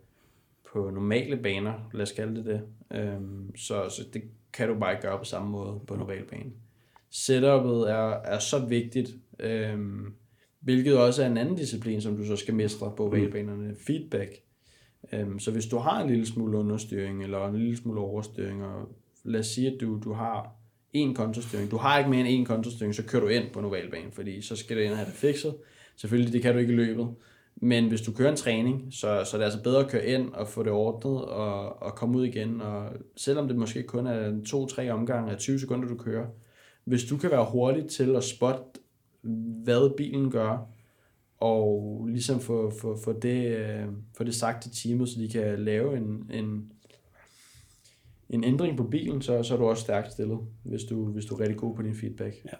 Speaker 2: på normale baner, lad os kalde det det, øhm, så, så det kan du bare ikke gøre på samme måde på normal bane. Setupet er, er så vigtigt, øhm, hvilket også er en anden disciplin, som du så skal mestre på ovalbanerne, feedback. Øhm, så hvis du har en lille smule understyring, eller en lille smule overstyring, og lad os sige, at du, du har en kontostyring, du har ikke mere end en kontostyring, så kører du ind på en ovalbane, fordi så skal du ind og have det fikset. Selvfølgelig, det kan du ikke i løbet. Men hvis du kører en træning, så, så det er det altså bedre at køre ind og få det ordnet og, og komme ud igen. Og selvom det måske kun er to-tre omgange af 20 sekunder, du kører, hvis du kan være hurtig til at spotte, hvad bilen gør, og ligesom få, få, få, det, øh, få det sagt til teamet, så de kan lave en, en, en ændring på bilen, så, så er du også stærkt stillet, hvis du, hvis du er rigtig god på din feedback.
Speaker 3: Ja.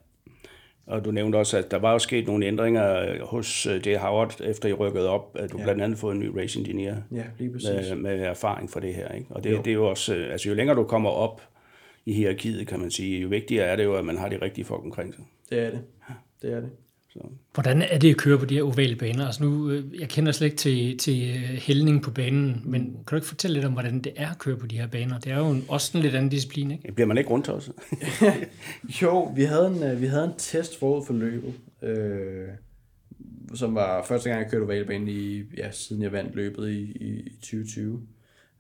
Speaker 3: Og du nævnte også, at der var jo sket nogle ændringer hos øh, J. Howard, efter I rykkede op. At du ja. blandt andet fået en ny race engineer
Speaker 2: ja, lige
Speaker 3: med, med erfaring for det her. Ikke? Og det, jo. det er jo også, øh, altså jo længere du kommer op i hierarkiet, kan man sige, jo vigtigere er det jo, at man har de rigtige folk omkring sig.
Speaker 2: Det er det. Det er det.
Speaker 1: Så. Hvordan er det at køre på de her ovale baner? Altså nu, øh, jeg kender slet ikke til, til hældning på banen, men kan du ikke fortælle lidt om, hvordan det er at køre på de her baner? Det er jo en, også en lidt anden disciplin, ikke?
Speaker 3: Bliver man ikke rundt også?
Speaker 2: jo, vi havde en, øh, vi havde en test forud for løbet, øh, som var første gang, jeg kørte ovale banen, i, ja, siden jeg vandt løbet i, i 2020.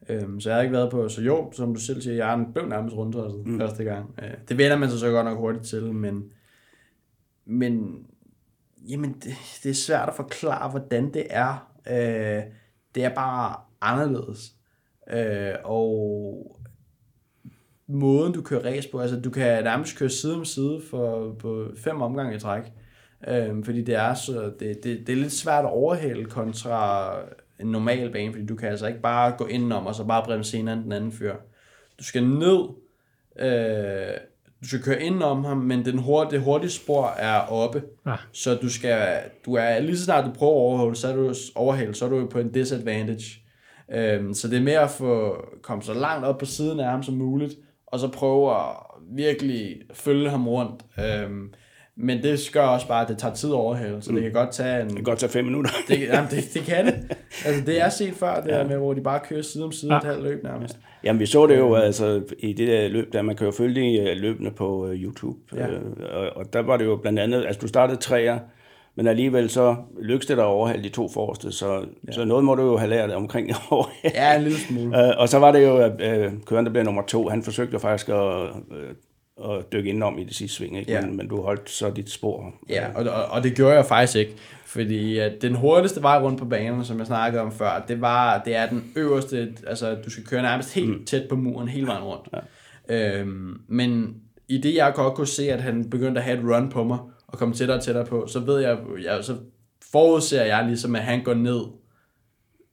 Speaker 2: Øhm, så jeg har ikke været på, så jo, som du selv siger, jeg blev nærmest rundt altså, mm. første gang. Øh, det vender man sig så godt nok hurtigt til, men, men Jamen, det, det er svært at forklare, hvordan det er. Øh, det er bare anderledes. Øh, og måden, du kører race på, altså du kan nærmest køre side om side for, på fem omgange i træk. Øh, fordi det er, så, det, det, det er lidt svært at overhale kontra en normal bane, fordi du kan altså ikke bare gå indenom og så bare bremse en den anden fyr. Du skal ned, øh, du skal køre ind om ham, men den hurtige, det hurtige spor er oppe. Ja. Så du skal, du er, lige så snart du prøver at overhale, så er du, overhale, så er du på en disadvantage. Øhm, så det er mere at få komme så langt op på siden af ham som muligt, og så prøve at virkelig følge ham rundt. Øhm, men det gør også bare, at det tager tid at overhale, så mm. det kan godt tage en...
Speaker 3: Det kan godt tage fem minutter.
Speaker 2: det, jamen, det, det kan det. Altså, det er set før, det ja. med, hvor de bare kører side om side ja. et halvt løb nærmest.
Speaker 3: Jamen, vi så det jo altså, i det der løb, der man kan jo følge de øh, løbende på uh, YouTube. Ja. Uh, og, og, der var det jo blandt andet, altså du startede træer, men alligevel så lykkedes det der at overhale de to forreste, så, ja. så noget må du jo have lært omkring overhale.
Speaker 2: Ja, en lille smule.
Speaker 3: Uh, og så var det jo, at uh, køren, der blev nummer to, han forsøgte jo faktisk at uh, at dykke indenom i det sidste sving, ikke? Ja. Men, men du holdt så dit spor.
Speaker 2: Ja, og, og, og det gjorde jeg faktisk ikke, fordi at den hurtigste vej rundt på banen, som jeg snakkede om før, det var det er den øverste, altså du skal køre nærmest helt mm. tæt på muren hele vejen rundt. Ja. Øhm, men i det jeg godt kunne se, at han begyndte at have et run på mig, og komme tættere og tættere på, så ved jeg, jeg så forudser jeg ligesom, at han går ned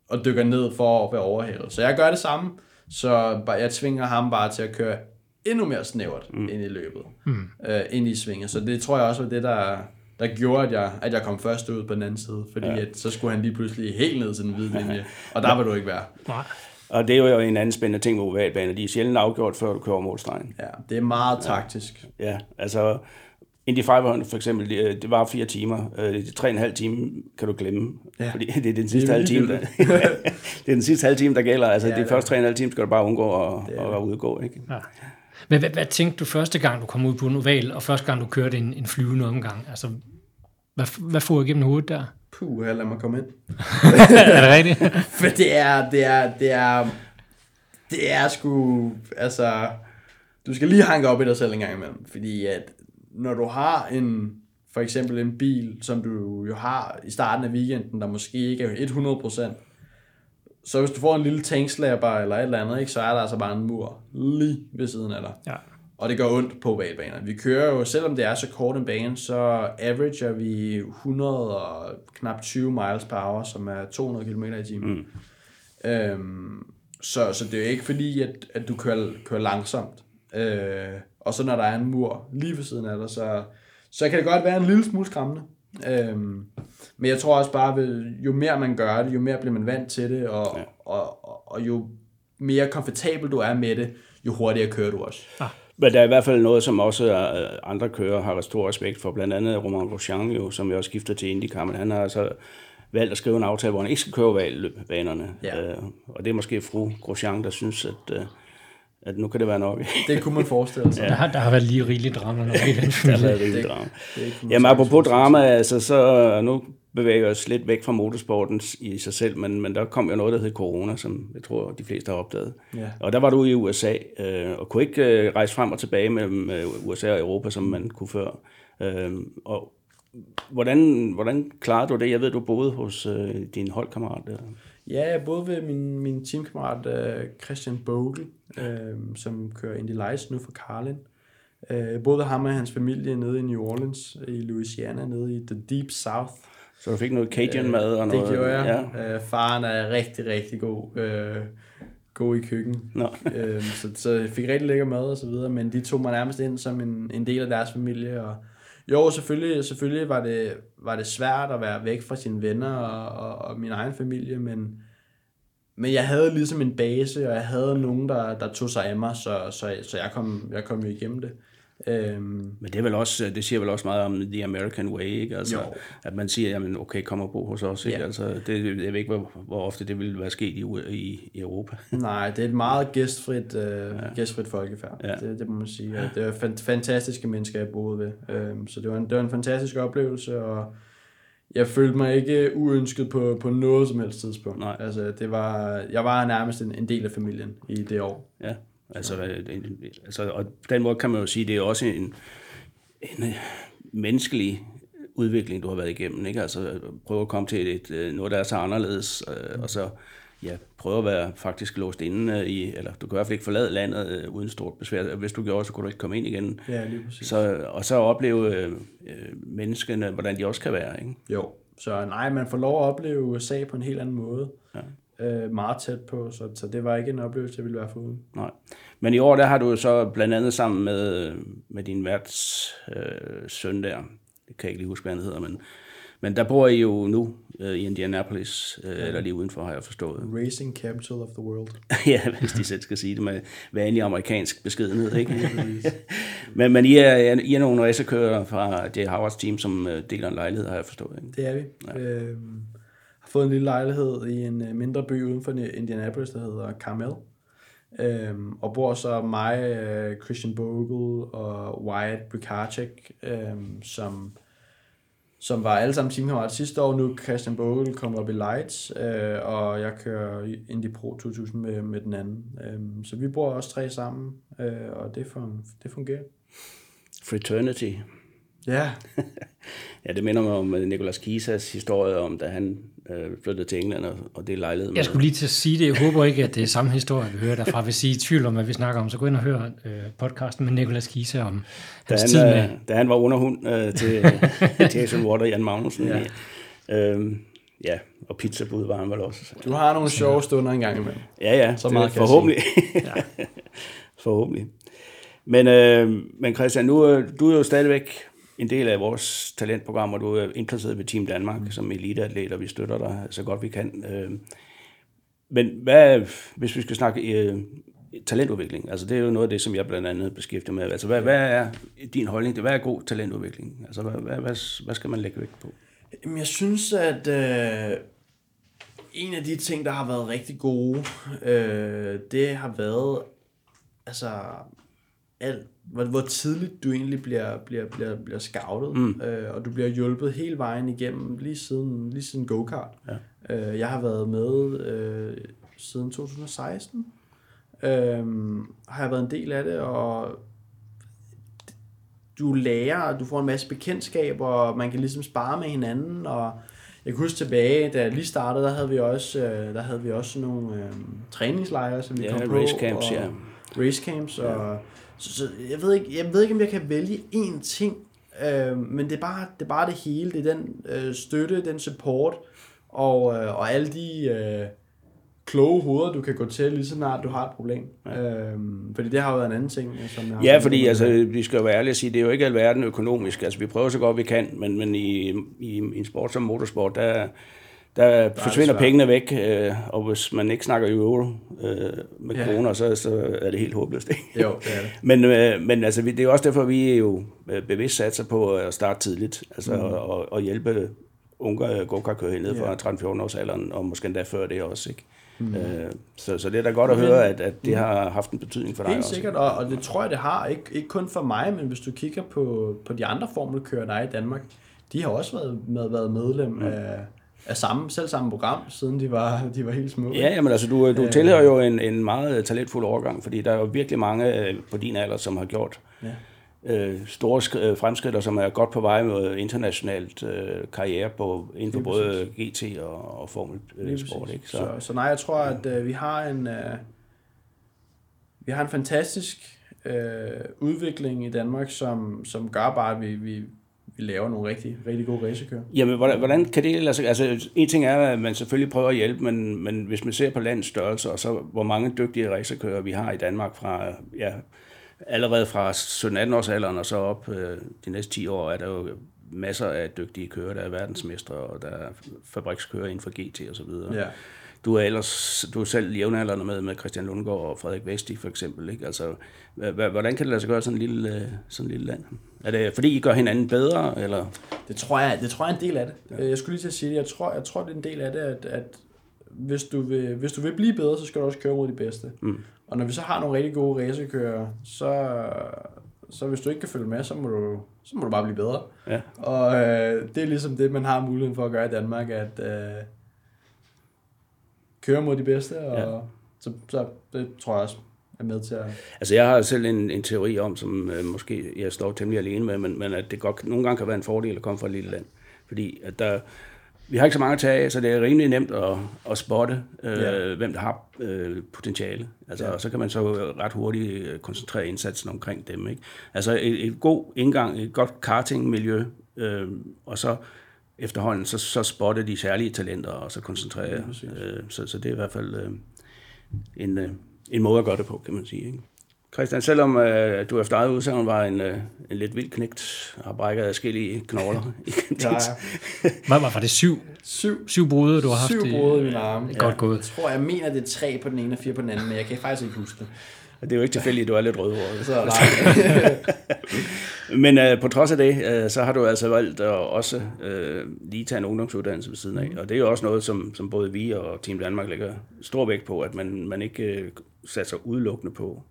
Speaker 2: og dykker ned for at være overhældet. Så jeg gør det samme, så jeg tvinger ham bare til at køre endnu mere snævert mm. ind i løbet, mm. øh, ind i svinget. Så det tror jeg også var det, der, der gjorde, at jeg, at jeg kom først ud på den anden side, fordi ja. at, så skulle han lige pludselig helt ned til den hvide linje, og der vil du ikke være.
Speaker 1: Nej.
Speaker 3: Og det er jo en anden spændende ting med ovalbaner. De er sjældent afgjort, før du kører målstregen.
Speaker 2: Ja, det er meget taktisk.
Speaker 3: Ja, altså Indy 500 for eksempel, det, det var fire timer. Øh, De tre og en halv time kan du glemme, ja. fordi det er den sidste halve time, der, det er den sidste halve time, der gælder. Altså
Speaker 2: Ja,
Speaker 3: ja, de
Speaker 2: det-
Speaker 3: første tre og en halv time skal du bare undgå at, at udgå. Ikke?
Speaker 1: Ja. Men hvad, hvad tænkte du første gang, du kom ud på en oval, og første gang, du kørte en, en flyvende omgang? Altså, hvad, hvad får igennem hovedet der?
Speaker 2: Puh, lad mig komme ind.
Speaker 1: er det rigtigt?
Speaker 2: For det er, det er, det er, det er sgu, altså, du skal lige hanke op i dig selv en gang imellem, fordi at når du har en, for eksempel en bil, som du jo har i starten af weekenden, der måske ikke er 100%, så hvis du får en lille tankslapper eller et eller andet, ikke, så er der altså bare en mur lige ved siden af dig.
Speaker 1: Ja.
Speaker 2: Og det gør ondt på ovalbaner. Vi kører jo, selvom det er så kort en bane, så averager vi 100 og knap 20 miles per hour, som er 200 km i timen. Mm. Øhm, så, så det er jo ikke fordi, at, at du kører, kører langsomt. Øh, og så når der er en mur lige ved siden af dig, så, så kan det godt være en lille smule skræmmende. Øhm, men jeg tror også bare, at jo mere man gør det, jo mere bliver man vant til det, og, ja. og, og, og jo mere komfortabel du er med det, jo hurtigere kører du også.
Speaker 3: Men der er i hvert fald noget, som også øh, andre kører har stor respekt for. Blandt andet Romain Grosjean, jo, som jeg også skifter til IndyCar, men han har altså valgt at skrive en aftale, hvor han ikke skal køre valgbanerne.
Speaker 2: Ja.
Speaker 3: Øh, og det er måske fru Grosjean, der synes, at, øh, at nu kan det være nok.
Speaker 2: Det kunne man forestille sig.
Speaker 1: Der, har, der har været lige rigeligt drama, når i den
Speaker 3: Der har været rigeligt drama.
Speaker 2: Det
Speaker 3: Jamen apropos drama, altså, så nu bevæger vi os lidt væk fra motorsporten i sig selv, men, men der kom jo noget, der hed corona, som jeg tror, de fleste har opdaget.
Speaker 2: Ja.
Speaker 3: Og der var du i USA, øh, og kunne ikke øh, rejse frem og tilbage mellem øh, USA og Europa, som man kunne før. Øh, og hvordan, hvordan klarede du det? Jeg ved, du boede hos øh, din holdkammerat. Der.
Speaker 2: Ja, jeg boede ved min, min teamkammerat uh, Christian Bogle, uh, som kører Indy Lights nu for Carlin. Uh, jeg boede ved ham og hans familie nede i New Orleans, i Louisiana, nede i The Deep South.
Speaker 3: Så du fik noget Cajun-mad og noget?
Speaker 2: Det gjorde jeg.
Speaker 3: Ja.
Speaker 2: Uh, faren er rigtig, rigtig god, uh, god i køkken.
Speaker 3: Nå.
Speaker 2: uh, så, så jeg fik rigtig lækker mad og så videre, men de tog mig nærmest ind som en, en del af deres familie. Og jo, selvfølgelig, selvfølgelig var, det, var det svært at være væk fra sine venner og, og, og min egen familie, men, men jeg havde ligesom en base, og jeg havde nogen, der, der tog sig af mig, så, så, så jeg, kom, jeg kom jo igennem det. Øhm,
Speaker 3: Men det, er vel også, det siger vel også meget om the American way, ikke? Altså,
Speaker 2: Jo.
Speaker 3: at man siger, jamen okay, kom og bo hos os, ikke?
Speaker 2: Ja.
Speaker 3: Altså, det, jeg ved ikke, hvor, hvor ofte det ville være sket i, i, i Europa.
Speaker 2: Nej, det er et meget gæstfrit, øh, ja. gæstfrit folkefærd.
Speaker 3: Ja.
Speaker 2: Det, det må man sige. Og det fan- fantastiske mennesker, jeg boede ved. Øhm, så det var, en, det var en fantastisk oplevelse, og jeg følte mig ikke uønsket på, på noget som helst tidspunkt.
Speaker 3: Nej.
Speaker 2: Altså, det var, jeg var nærmest en, en del af familien i det år.
Speaker 3: Ja, altså, altså, og på den måde kan man jo sige, det er også en, en øh, menneskelig udvikling, du har været igennem, ikke? Altså, prøve at komme til et, øh, noget, der er så anderledes, øh, og så ja, prøve at være faktisk låst inde i, eller du kan i hvert fald ikke forlade landet uden stort besvær. Hvis du gjorde, så kunne du ikke komme ind igen.
Speaker 2: Ja, lige præcis.
Speaker 3: Så, og så opleve øh, menneskene, hvordan de også kan være, ikke?
Speaker 2: Jo, så nej, man får lov at opleve USA på en helt anden måde.
Speaker 3: Ja.
Speaker 2: Øh, meget tæt på, så, så det var ikke en oplevelse, jeg ville være foruden.
Speaker 3: Nej. Men i år, der har du jo så blandt andet sammen med, med din værts øh, søn der, det kan jeg ikke lige huske, hvad han hedder, men, men der bor I jo nu øh, i Indianapolis, øh, ja. eller lige udenfor, har jeg forstået.
Speaker 2: Racing Capital of the World.
Speaker 3: ja, hvis de selv skal sige det med vanlig amerikansk beskedenhed, ikke? men, men I er, I er nogle racerkører fra Jay Howards team, som øh, deler en lejlighed, har jeg forstået. Ikke?
Speaker 2: Det er vi. Ja. Øhm, fået en lille lejlighed i en øh, mindre by uden for Indianapolis, der hedder Carmel. Øhm, og bor så mig, øh, Christian Bogle og Wyatt Bukarczyk, øhm, som, som var alle sammen teamkammerater sidste år. Nu Christian Bogle kommet op i Lights, øh, og jeg kører Indy Pro 2000 med, med den anden. Øhm, så vi bor også tre sammen, øh, og det, fun, det fungerer.
Speaker 3: Fraternity.
Speaker 2: Ja,
Speaker 3: Ja, det minder mig om øh, Nicolas Kisas historie om, da han øh, flyttede til England og, og det lejlighed med.
Speaker 1: Jeg skulle lige til at sige det. Jeg håber ikke, at det er samme historie, vi hører derfra. Hvis I er i tvivl om, hvad vi snakker om, så gå ind og hør øh, podcasten med Nicolas Kise om
Speaker 3: da
Speaker 1: hans
Speaker 3: han,
Speaker 1: tid med.
Speaker 3: øh, da han var underhund øh, til Jason Water og Jan Magnussen. ja. Øhm, ja, og pizzabud var han vel også.
Speaker 2: du har nogle sjove stunder engang imellem.
Speaker 3: Ja, ja,
Speaker 2: Så
Speaker 3: det-
Speaker 2: meget kan jeg
Speaker 3: forhåbentlig. forhåbentlig. Men, øh, men Christian, nu, øh, du er jo stadigvæk en del af vores talentprogram, og du er indplaceret ved Team Danmark mm. som eliteatlet, og vi støtter dig så godt vi kan. Øh, men hvad, hvis vi skal snakke øh, talentudvikling, altså det er jo noget af det, som jeg blandt andet beskæftiger med. Altså hvad, hvad er din holdning til, hvad er god talentudvikling? Altså hvad, hvad, hvad, hvad skal man lægge vægt på?
Speaker 2: Jamen, jeg synes, at øh, en af de ting, der har været rigtig gode, øh, det har været, altså, alt, hvor, hvor tidligt du egentlig bliver, bliver, bliver, bliver scoutet, mm. øh, og du bliver hjulpet hele vejen igennem, lige siden, lige siden go-kart. Ja. Øh, jeg har været med øh, siden 2016, øh, har jeg været en del af det, og du lærer, du får en masse bekendtskaber, og man kan ligesom spare med hinanden, og jeg kan huske tilbage, da jeg lige startede, der havde vi også, øh, der havde vi også nogle øh, træningslejre, som vi
Speaker 3: ja,
Speaker 2: kom
Speaker 3: på. Racecamps,
Speaker 2: og,
Speaker 3: ja.
Speaker 2: Racecamps, og ja. Så, så, jeg, ved ikke, jeg ved ikke, om jeg kan vælge én ting, øh, men det er, bare, det er bare det hele. Det er den øh, støtte, den support, og, øh, og alle de... Øh, kloge hoveder, du kan gå til, lige så snart du har et problem. Ja. Øhm, fordi det har jo været en anden ting. Som jeg har
Speaker 3: ja, fordi altså, vi skal jo være ærlige at sige, det er jo ikke alverden økonomisk. Altså, vi prøver så godt vi kan, men, men i, i, i en sport som motorsport, der, der, der forsvinder pengene væk, øh, og hvis man ikke snakker euro øh, med ja. kroner, så, så er det helt håbløst. Ikke?
Speaker 2: Jo, det er det.
Speaker 3: men, øh, men altså, det er også derfor, vi er jo øh, bevidst satser på at starte tidligt, altså mm. og, og hjælpe unge go-kart-kører ned fra 13-14 års alderen, og måske endda før det også. Ikke? Mm. Øh, så, så det er da godt at men, høre, at, at det har haft en betydning for dig
Speaker 2: Helt
Speaker 3: også.
Speaker 2: sikkert, og, og det tror jeg, det har. Ikke, ikke kun for mig, men hvis du kigger på, på de andre formelkører, der er i Danmark, de har også været, med, været medlem mm. af, af samme, selv samme program, siden de var, de var helt små.
Speaker 3: Ja, jamen altså, du, du tilhører jo en, en meget talentfuld overgang, fordi der er jo virkelig mange øh, på din alder, som har gjort ja øh, store sk- øh, fremskridt, og som er godt på vej med internationalt øh, karriere på, inden for både GT og, og Formel øh, Sport. Ikke?
Speaker 2: Så. Så, så nej, jeg tror, at øh, vi har en øh, vi har en fantastisk øh, udvikling i Danmark, som, som gør bare, at vi, vi, vi laver nogle rigtig, rigtig gode racerkører.
Speaker 3: Jamen, hvordan, hvordan kan det altså, altså, en ting er, at man selvfølgelig prøver at hjælpe, men, men hvis man ser på landets størrelse, og så hvor mange dygtige racerkører vi har i Danmark fra, ja, allerede fra 17-18 års alderen og så op øh, de næste 10 år, er der jo masser af dygtige kører, der er verdensmestre, og der er fabrikskører inden for GT og så videre. Ja. Du er ellers du er selv jævnaldrende med, med Christian Lundgaard og Frederik Vesti for eksempel. Ikke? Altså, hvordan kan det lade sig gøre sådan en lille, øh, sådan en lille land? Er det fordi, I gør hinanden bedre? Eller?
Speaker 2: Det, tror jeg, det tror jeg er en del af det. Ja. Jeg skulle lige til at sige det. Jeg tror, jeg tror, det er en del af det, at, at hvis, du vil, hvis du vil blive bedre, så skal du også køre mod de bedste. Mm. Og når vi så har nogle rigtig gode racerkører, så, så hvis du ikke kan følge med, så må du, så må du bare blive bedre. Ja. Og øh, det er ligesom det, man har muligheden for at gøre i Danmark, at øh, køre mod de bedste, og ja. så, så det tror jeg også er med til at...
Speaker 3: Altså jeg har selv en, en teori om, som øh, måske jeg står temmelig alene med, men, men at det godt, nogle gange kan være en fordel at komme fra et lille land. Fordi at der, vi har ikke så mange at tage af, så det er rimelig nemt at, at spotte, øh, ja. hvem der har øh, potentiale. Altså, ja. Og så kan man så ret hurtigt øh, koncentrere indsatsen omkring dem. Ikke? Altså et, et god indgang, et godt kartingmiljø, øh, og så efterhånden så, så spotte de særlige talenter, og så koncentrere. Ja, øh, så, så det er i hvert fald øh, en, øh, en måde at gøre det på, kan man sige. Ikke? Christian, selvom øh, du efter eget udsagn var en, øh, en lidt vild knægt og brækket afskillige knogler. ja, ja.
Speaker 1: var, var det syv?
Speaker 2: Syv,
Speaker 1: syv brud, du har haft?
Speaker 2: Syv brud i min arme.
Speaker 1: Ja. Godt gået.
Speaker 2: Jeg tror, jeg mener, det er tre på den ene og fire på den anden, men jeg kan faktisk ikke huske det.
Speaker 3: Det er jo ikke tilfældigt, at du er lidt rødhåret. Så, Men øh, på trods af det, øh, så har du altså valgt at også øh, lige tage en ungdomsuddannelse ved siden af. Og det er jo også noget, som, som både vi og Team Danmark lægger stor vægt på, at man, man ikke øh, satser udelukkende på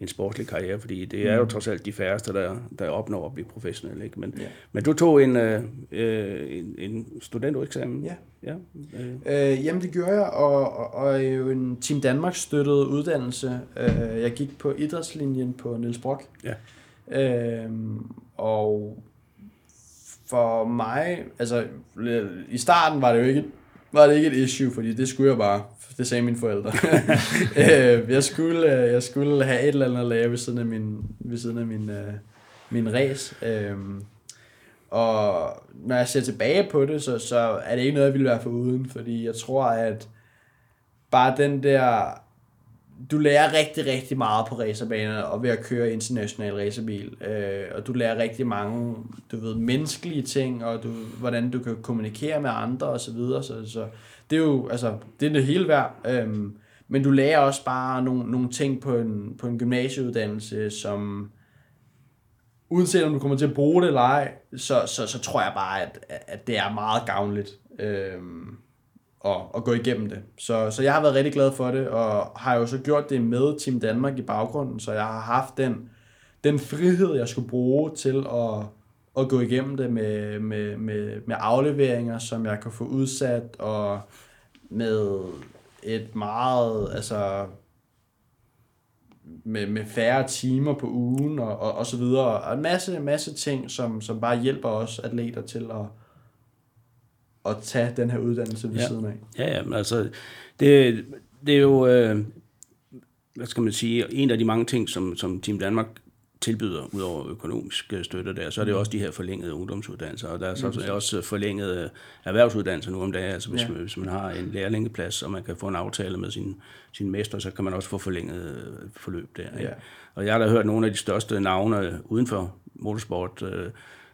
Speaker 3: en sportslig karriere, fordi det er jo mm. trods alt de færreste, der, der opnår at blive professionelle. Ikke? Men, ja. men du tog en, øh, en, en studentereksamen.
Speaker 2: Ja. ja øh. Øh, jamen det gjorde jeg, og, og, og jo en Team Danmark støttet uddannelse. Øh, jeg gik på idrætslinjen på Niels Brock. Ja. Øh, og for mig, altså i starten var det jo ikke var det ikke et issue, fordi det skulle jeg bare. Det sagde mine forældre. Øh, jeg, skulle, øh, jeg skulle have et eller andet at lave ved siden af min, ved siden af min, uh, min race. Um, og når jeg ser tilbage på det, så, så er det ikke noget, jeg ville være for uden, fordi jeg tror, at bare den der du lærer rigtig, rigtig meget på racerbaner og ved at køre international racerbil. Øh, og du lærer rigtig mange, du ved, menneskelige ting, og du, hvordan du kan kommunikere med andre og så videre. Så, så det er jo, altså, det er det hele værd. Øh, men du lærer også bare nogle, nogle ting på en, på en gymnasieuddannelse, som uanset om du kommer til at bruge det eller ej, så, så, så tror jeg bare, at, at det er meget gavnligt. Øh, at, at gå igennem det. Så, så jeg har været rigtig glad for det, og har jo så gjort det med Team Danmark i baggrunden, så jeg har haft den, den frihed, jeg skulle bruge til at, at gå igennem det med, med, med, med afleveringer, som jeg kan få udsat, og med et meget, altså med, med færre timer på ugen og, og, og så videre. Og en masse, masse ting, som, som bare hjælper os atleter til at, at tage den her uddannelse ved
Speaker 3: ja.
Speaker 2: siden af.
Speaker 3: Ja, ja, men altså, det, det er jo, øh, hvad skal man sige, en af de mange ting, som, som Team Danmark tilbyder, udover økonomisk støtte der, så er det jo også de her forlængede ungdomsuddannelser, og der er så mm. også forlængede erhvervsuddannelser nu om dagen, altså hvis, ja. man, hvis man har en lærlingeplads, og man kan få en aftale med sin, sin mester, så kan man også få forlænget forløb der. Ikke? Ja. Og jeg har da hørt nogle af de største navne uden for motorsport, øh,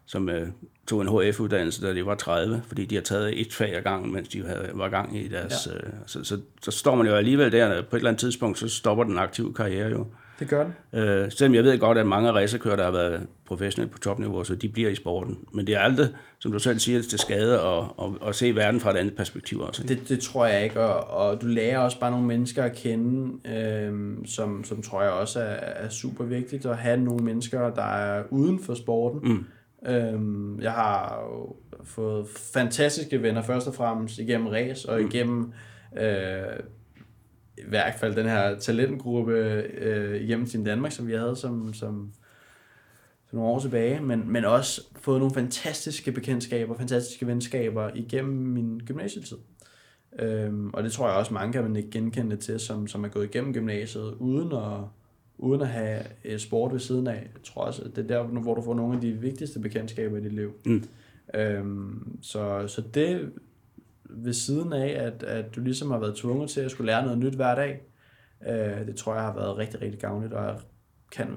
Speaker 3: som øh, tog en HF-uddannelse, da de var 30, fordi de har taget et fag ad gangen, mens de havde, var gang i deres... Ja. Øh, så, så, så står man jo alligevel der, på et eller andet tidspunkt, så stopper den aktive karriere jo.
Speaker 2: Det gør den.
Speaker 3: Øh, selvom jeg ved godt, at mange racerkører, der har været professionelle på topniveau, så de bliver i sporten. Men det er aldrig, som du selv siger, til skade at, at, at se verden fra et andet perspektiv også.
Speaker 2: Det, det tror jeg ikke, og, og du lærer også bare nogle mennesker at kende, øh, som, som tror jeg også er, er super vigtigt, at have nogle mennesker, der er uden for sporten. Mm Øhm, jeg har jo fået fantastiske venner, først og fremmest igennem race og mm. igennem øh, i hvert fald den her talentgruppe øh, igennem Team Danmark, som vi havde som, som, som nogle år tilbage, men, men også fået nogle fantastiske bekendtskaber, fantastiske venskaber igennem min gymnasietid. Øhm, og det tror jeg også mange kan genkende til, som, som er gået igennem gymnasiet, uden at, uden at have øh, sport ved siden af. Jeg tror også, at det er der, hvor du får nogle af de vigtigste bekendtskaber i dit liv. Mm. Øhm, så, så det ved siden af, at, at du ligesom har været tvunget til at skulle lære noget nyt hver dag, øh, det tror jeg har været rigtig, rigtig gavnligt, og kan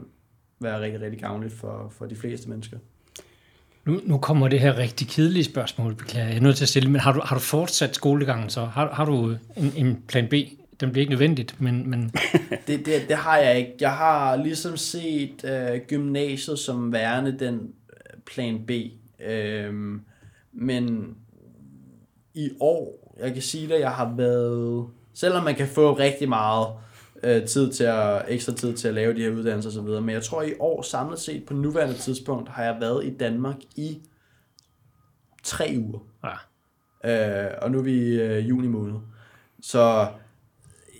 Speaker 2: være rigtig, rigtig gavnligt for, for de fleste mennesker.
Speaker 1: Nu, nu kommer det her rigtig kedelige spørgsmål, beklager jeg er nødt til at stille, men har du, har du fortsat skolegangen så? Har, har du en, en plan B? Den bliver ikke nødvendigt, men... men...
Speaker 2: det, det, det har jeg ikke. Jeg har ligesom set øh, gymnasiet som værende den øh, plan B. Øhm, men i år, jeg kan sige det, jeg har været... Selvom man kan få rigtig meget øh, tid til at, ekstra tid til at lave de her uddannelser osv., men jeg tror i år samlet set på nuværende tidspunkt, har jeg været i Danmark i tre uger. Ja. Øh, og nu er vi i øh, juni måned. Så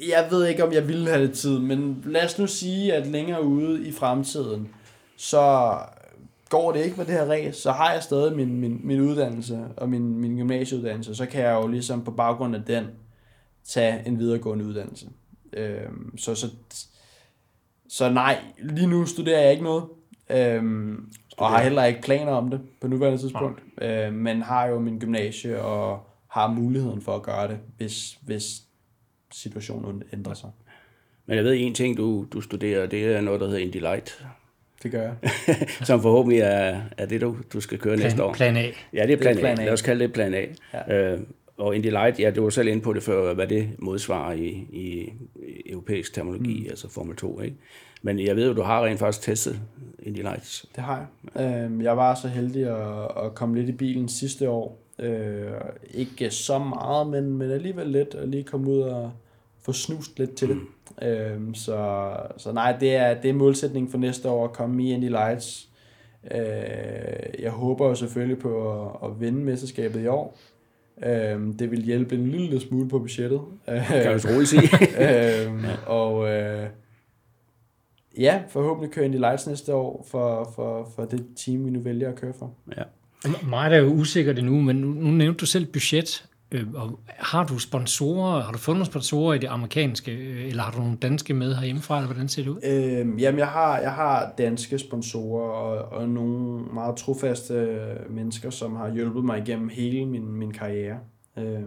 Speaker 2: jeg ved ikke, om jeg ville have det tid, men lad os nu sige, at længere ude i fremtiden, så går det ikke med det her race, så har jeg stadig min, min, min uddannelse og min, min gymnasieuddannelse, så kan jeg jo ligesom på baggrund af den tage en videregående uddannelse. Øhm, så, så, så nej, lige nu studerer jeg ikke noget, øhm, og har heller ikke planer om det på nuværende tidspunkt, øhm, men har jo min gymnasie og har muligheden for at gøre det, hvis, hvis situationen ændrer sig.
Speaker 3: Men jeg ved en ting, du, du studerer, det er noget, der hedder Indy Light.
Speaker 2: Det gør jeg.
Speaker 3: Som forhåbentlig er, er det, du, du skal køre
Speaker 1: plan,
Speaker 3: næste år.
Speaker 1: Plan A.
Speaker 3: Ja, det er plan, det er plan A. A. Lad os kalde det plan A. Ja. Øh, og Indy Light, ja, du var selv inde på det før, hvad det modsvarer i, i, europæisk terminologi, mm. altså Formel 2, ikke? Men jeg ved at du har rent faktisk testet Indy Lights.
Speaker 2: Det har jeg. Øh, jeg var så heldig at, at komme lidt i bilen sidste år. Øh, ikke så meget, men, men alligevel lidt, at lige komme ud og få snust lidt til det. Mm. Øhm, så, så nej, det er, det er målsætningen for næste år at komme i Indy Lights. Øh, jeg håber selvfølgelig på at, at vinde mesterskabet i år. Øhm, det vil hjælpe en lille smule på budgettet.
Speaker 3: Kan jeg roligt sige.
Speaker 2: øhm, og øh, ja, forhåbentlig køre Indy Lights næste år for, for, for det team, vi nu vælger at køre for.
Speaker 3: Ja.
Speaker 1: Meget er jo usikkert endnu, men nu, nu nævnte du selv budget. Øh, og har du sponsorer, har du fundet sponsorer i det amerikanske, øh, eller har du nogle danske med herhjemmefra, eller hvordan ser det ud?
Speaker 2: Øh, jamen, jeg har, jeg har danske sponsorer, og, og nogle meget trofaste øh, mennesker, som har hjulpet mig igennem hele min, min karriere. Øh,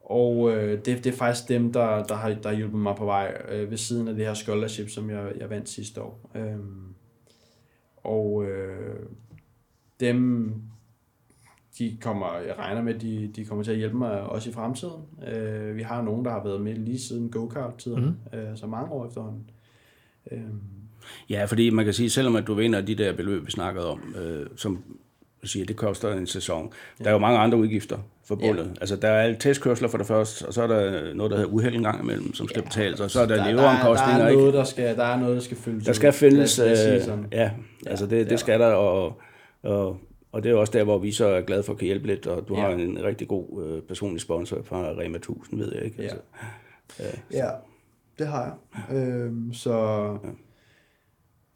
Speaker 2: Og øh, det, det er faktisk dem, der, der, har, der har hjulpet mig på vej øh, ved siden af det her scholarship, som jeg, jeg vandt sidste år. Øhm, og øh, dem, de kommer, jeg regner med, de, de kommer til at hjælpe mig også i fremtiden. Øh, vi har nogen, der har været med lige siden go-kart-tiden, mm. øh, så mange år efterhånden. Øhm,
Speaker 3: Ja, fordi man kan sige, selvom at du vinder de der beløb, vi snakkede om, øh, som siger, det koster en sæson. Der er jo mange andre udgifter forbundet. Ja. Altså, der er alle testkørsler for det første, og så er der noget, der hedder uheld en gang imellem, som skal ja, betales, og så er der, der leveomkostninger.
Speaker 2: Der er, noget, der skal, der er noget, der skal fyldes
Speaker 3: Der skal findes, øh, ja, altså det, det skal der, og, og, og det er også der, hvor vi så er glade for at kan hjælpe lidt, og du ja. har en rigtig god øh, personlig sponsor fra Rema 1000, ved jeg ikke. Altså,
Speaker 2: ja. Øh, ja, det har jeg. Øhm, så... Ja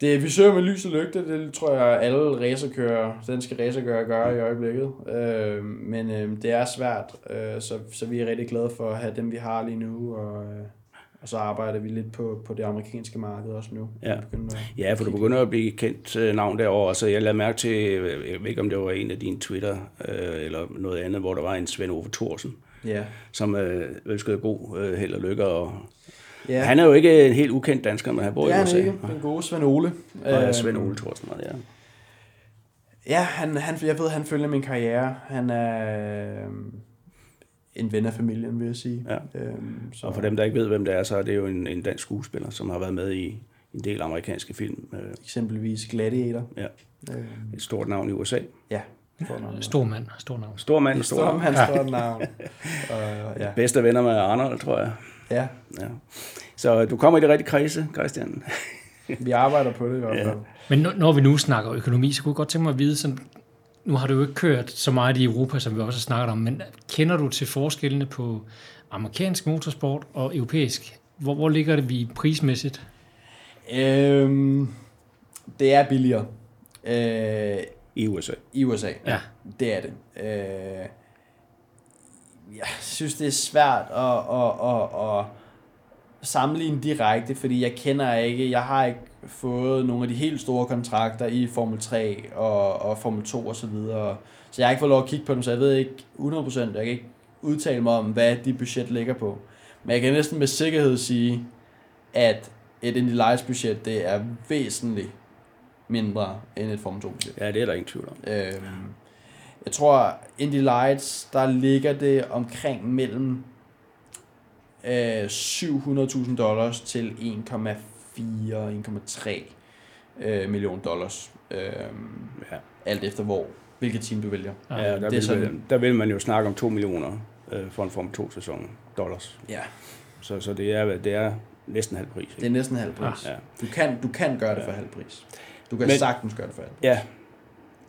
Speaker 2: det, vi søger med lys og lygte, det tror jeg alle racerkører, danske racerkører gør i øjeblikket. Øh, men øh, det er svært, øh, så, så vi er rigtig glade for at have dem, vi har lige nu, og, øh, og så arbejder vi lidt på, på det amerikanske marked også nu.
Speaker 3: Ja, at ja for du begynder at blive kendt øh, navn derovre, så jeg lader mærke til, jeg ved ikke om det var en af dine Twitter, øh, eller noget andet, hvor der var en Svend Ove Thorsen, ja. som øh, ønskede god øh, held og lykke, og Ja. Han er jo ikke en helt ukendt dansker, men han bor
Speaker 2: ja,
Speaker 3: i USA.
Speaker 2: Det ikke. Den gode Svend Ole.
Speaker 3: Ja, Svend Ole Thorsen, ja.
Speaker 2: Ja, han, han, jeg ved, han følger min karriere. Han er øh, en ven af familien, vil jeg sige. Ja.
Speaker 3: Øhm, så. Og for dem, der ikke ved, hvem det er, så er det jo en, en dansk skuespiller, som har været med i en del amerikanske film.
Speaker 2: Øh. Eksempelvis Gladiator.
Speaker 3: Ja. Øhm. Et stort navn i USA.
Speaker 2: Ja.
Speaker 1: Stor, navn. stor mand, stor navn.
Speaker 3: Stor mand, stor,
Speaker 2: stor mand, stor navn.
Speaker 3: uh, ja. Bedste venner med Arnold, tror jeg.
Speaker 2: Ja.
Speaker 3: ja. Så du kommer i det rigtige kredse, Christian.
Speaker 2: vi arbejder på det i hvert fald. Ja.
Speaker 1: Men når vi nu snakker økonomi, så kunne jeg godt tænke mig at vide, sådan, nu har du jo ikke kørt så meget i Europa, som vi også har snakket om, men kender du til forskellene på amerikansk motorsport og europæisk? Hvor, hvor ligger det vi prismæssigt?
Speaker 2: Øhm, det er billigere.
Speaker 3: Øh, I USA.
Speaker 2: I USA, ja. Det er det. Øh, jeg synes, det er svært at, at, at, at sammenligne direkte, fordi jeg kender ikke, jeg har ikke fået nogle af de helt store kontrakter i Formel 3 og, og Formel 2 og så videre. Så jeg har ikke fået lov at kigge på dem, så jeg ved ikke 100%, jeg kan ikke udtale mig om, hvad de budget ligger på. Men jeg kan næsten med sikkerhed sige, at et Indy Lights budget, det er væsentligt mindre end et Formel 2 budget.
Speaker 3: Ja, det er der ingen tvivl om. Øhm,
Speaker 2: jeg tror, Indy Lights, der ligger det omkring mellem øh, 700.000 dollars til 1,4-1,3 øh, million dollars. Øh, ja. Alt efter hvor, hvilket team du vælger.
Speaker 3: Ja, der, det vil, sådan, der vil man jo snakke om 2 millioner øh, for en Form 2-sæson dollars.
Speaker 2: Ja.
Speaker 3: Så, så det, er, det er næsten halv pris. Ikke?
Speaker 2: Det er næsten halv pris. Ja. Du, kan, du kan gøre det ja. for halv pris. Du kan Men, sagtens gøre det for halv pris.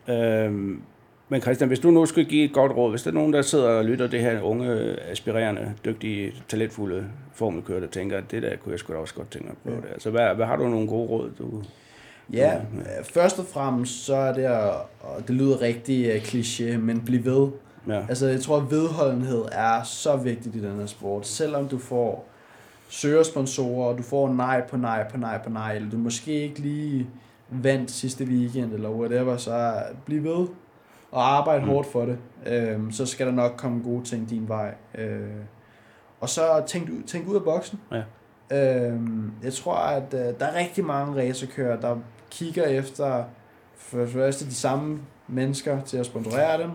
Speaker 3: Ja. Øhm, men Christian, hvis du nu skulle give et godt råd, hvis der er nogen, der sidder og lytter det her unge, aspirerende, dygtige, talentfulde formelkører, der tænker, at det der kunne jeg sgu da også godt tænke mig på. Ja. Det. Altså, hvad, hvad har du nogle gode råd, du...
Speaker 2: Ja, ja, først og fremmest så er det, og det lyder rigtig uh, kliché, men bliv ved. Ja. Altså, jeg tror, at vedholdenhed er så vigtigt i den her sport. Selvom du får søger sponsorer, og du får nej på nej på nej på nej, eller du måske ikke lige vandt sidste weekend, eller whatever, så bliv ved og arbejde mm. hårdt for det, øh, så skal der nok komme gode ting din vej. Øh, og så tænk, tænk ud af boksen. Ja. Øh, jeg tror, at øh, der er rigtig mange racerkører, der kigger efter for det første de samme mennesker til at sponsorere dem,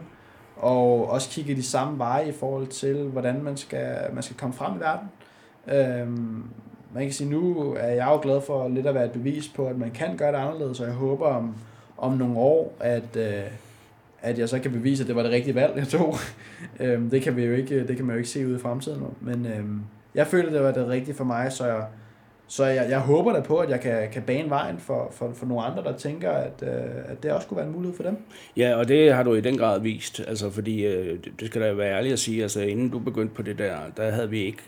Speaker 2: og også kigger de samme veje i forhold til, hvordan man skal, man skal komme frem i verden. Øhm, man kan sige, nu er jeg jo glad for lidt at være et bevis på, at man kan gøre det anderledes, og jeg håber om, om nogle år, at, øh, at jeg så kan bevise, at det var det rigtige valg, jeg tog. øhm, det, kan vi jo ikke, det kan man jo ikke se ud i fremtiden. Men øhm, jeg følte, at det var det rigtige for mig, så jeg, så jeg, jeg håber da på, at jeg kan, kan bane vejen for, for, for nogle andre, der tænker, at, øh, at det også kunne være en mulighed for dem.
Speaker 3: Ja, og det har du i den grad vist. Altså, fordi øh, det skal da være ærligt at sige, altså inden du begyndte på det der, der havde vi ikke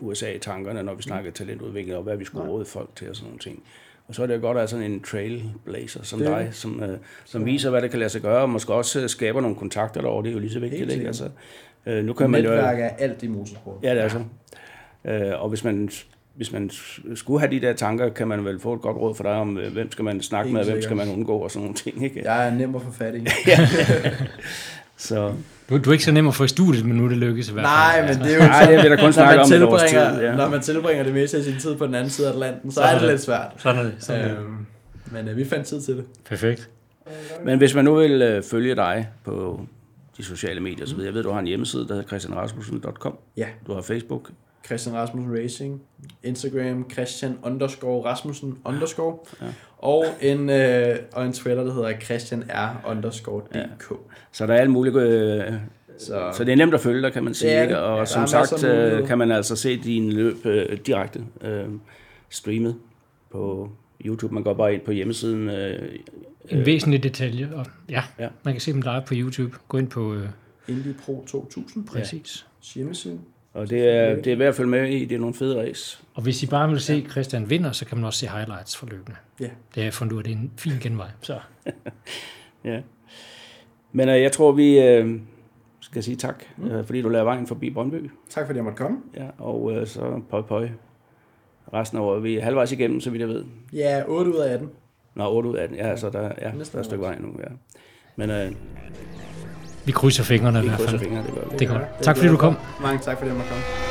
Speaker 3: USA i tankerne, når vi snakkede talentudvikling, og hvad vi skulle råde folk til og sådan nogle ting. Og så er det godt at have sådan en trailblazer som det. dig, som, øh, som viser, hvad det kan lade sig gøre, og måske også øh, skaber nogle kontakter derovre. Det er jo lige så vigtigt, ikke? Altså,
Speaker 2: øh, nu kan man jo, er alt i motorsport.
Speaker 3: Ja, det er så. Øh, og hvis man hvis man skulle have de der tanker, kan man vel få et godt råd for dig om, øh, hvem skal man snakke Helt med, sikkert. hvem skal man undgå og sådan nogle ting. Ikke?
Speaker 2: Jeg er nem at få fat i.
Speaker 3: Så
Speaker 1: Du, du er ikke så nem at få i studiet, men nu er det lykkes i hvert fald.
Speaker 2: Nej, men det er jo
Speaker 3: Nej, det vil der kun
Speaker 2: når
Speaker 3: snakke
Speaker 2: man
Speaker 3: om et års tid.
Speaker 2: tilbringer,
Speaker 3: Ja.
Speaker 2: når man tilbringer det meste af sin tid på den anden side af Atlanten, så,
Speaker 1: Så
Speaker 2: er
Speaker 1: er
Speaker 2: det
Speaker 1: det.
Speaker 2: lidt svært.
Speaker 1: Sådan er det. Sådan er det.
Speaker 2: Øhm, men øh, vi fandt tid til det.
Speaker 1: Perfekt.
Speaker 3: Men hvis man nu vil øh, følge dig på de sociale medier osv., jeg ved, du har en hjemmeside, der hedder christianrasmussen.com.
Speaker 2: Ja.
Speaker 3: Du har Facebook.
Speaker 2: Christian Rasmussen Racing, Instagram Christian underscore Rasmussen underscore, ja. og, en, øh, og en Twitter, der hedder Christian R underscore DK.
Speaker 3: Så der er alle mulige... Øh,
Speaker 2: Så,
Speaker 3: så det er nemt at følge dig, kan man sige. Ikke? Og
Speaker 2: Ja,
Speaker 3: som sagt øh, kan man altså se din løb øh, direkte øh, streamet på YouTube. Man går bare ind på hjemmesiden. Øh,
Speaker 1: En væsentlig detalje. Og ja,
Speaker 3: Ja.
Speaker 1: ja, man kan se dem live på YouTube. Gå ind på øh,
Speaker 2: Indy Pro 2000,
Speaker 1: præcis.
Speaker 2: hjemmeside.
Speaker 3: Og det er, det er værd at følge med i. Det er nogle fede race.
Speaker 1: Og hvis I bare vil se Christian vinder, så kan man også se highlights fra løbende.
Speaker 2: Ja.
Speaker 1: Det har jeg fundet ud af, det er en fin genvej. Så
Speaker 3: Ja. Men øh, jeg tror, vi øh, skal sige tak, mm. øh, fordi du lader vejen forbi Brøndby.
Speaker 2: Tak fordi jeg måtte komme.
Speaker 3: Ja, og øh, så pøj pøj. Resten af året. Vi er halvvejs igennem, så vidt jeg ved.
Speaker 2: Ja, 8 ud af 18.
Speaker 3: Nå, 8 ud af den. Ja, så der, ja, der er et stykke vej nu, ja. Men øh,
Speaker 1: vi krydser fingrene i
Speaker 3: vi
Speaker 1: hvert
Speaker 3: krydser
Speaker 1: fald.
Speaker 3: fingre, det.
Speaker 1: Det er godt. Tak fordi du kom.
Speaker 2: Mange tak fordi jeg måtte komme.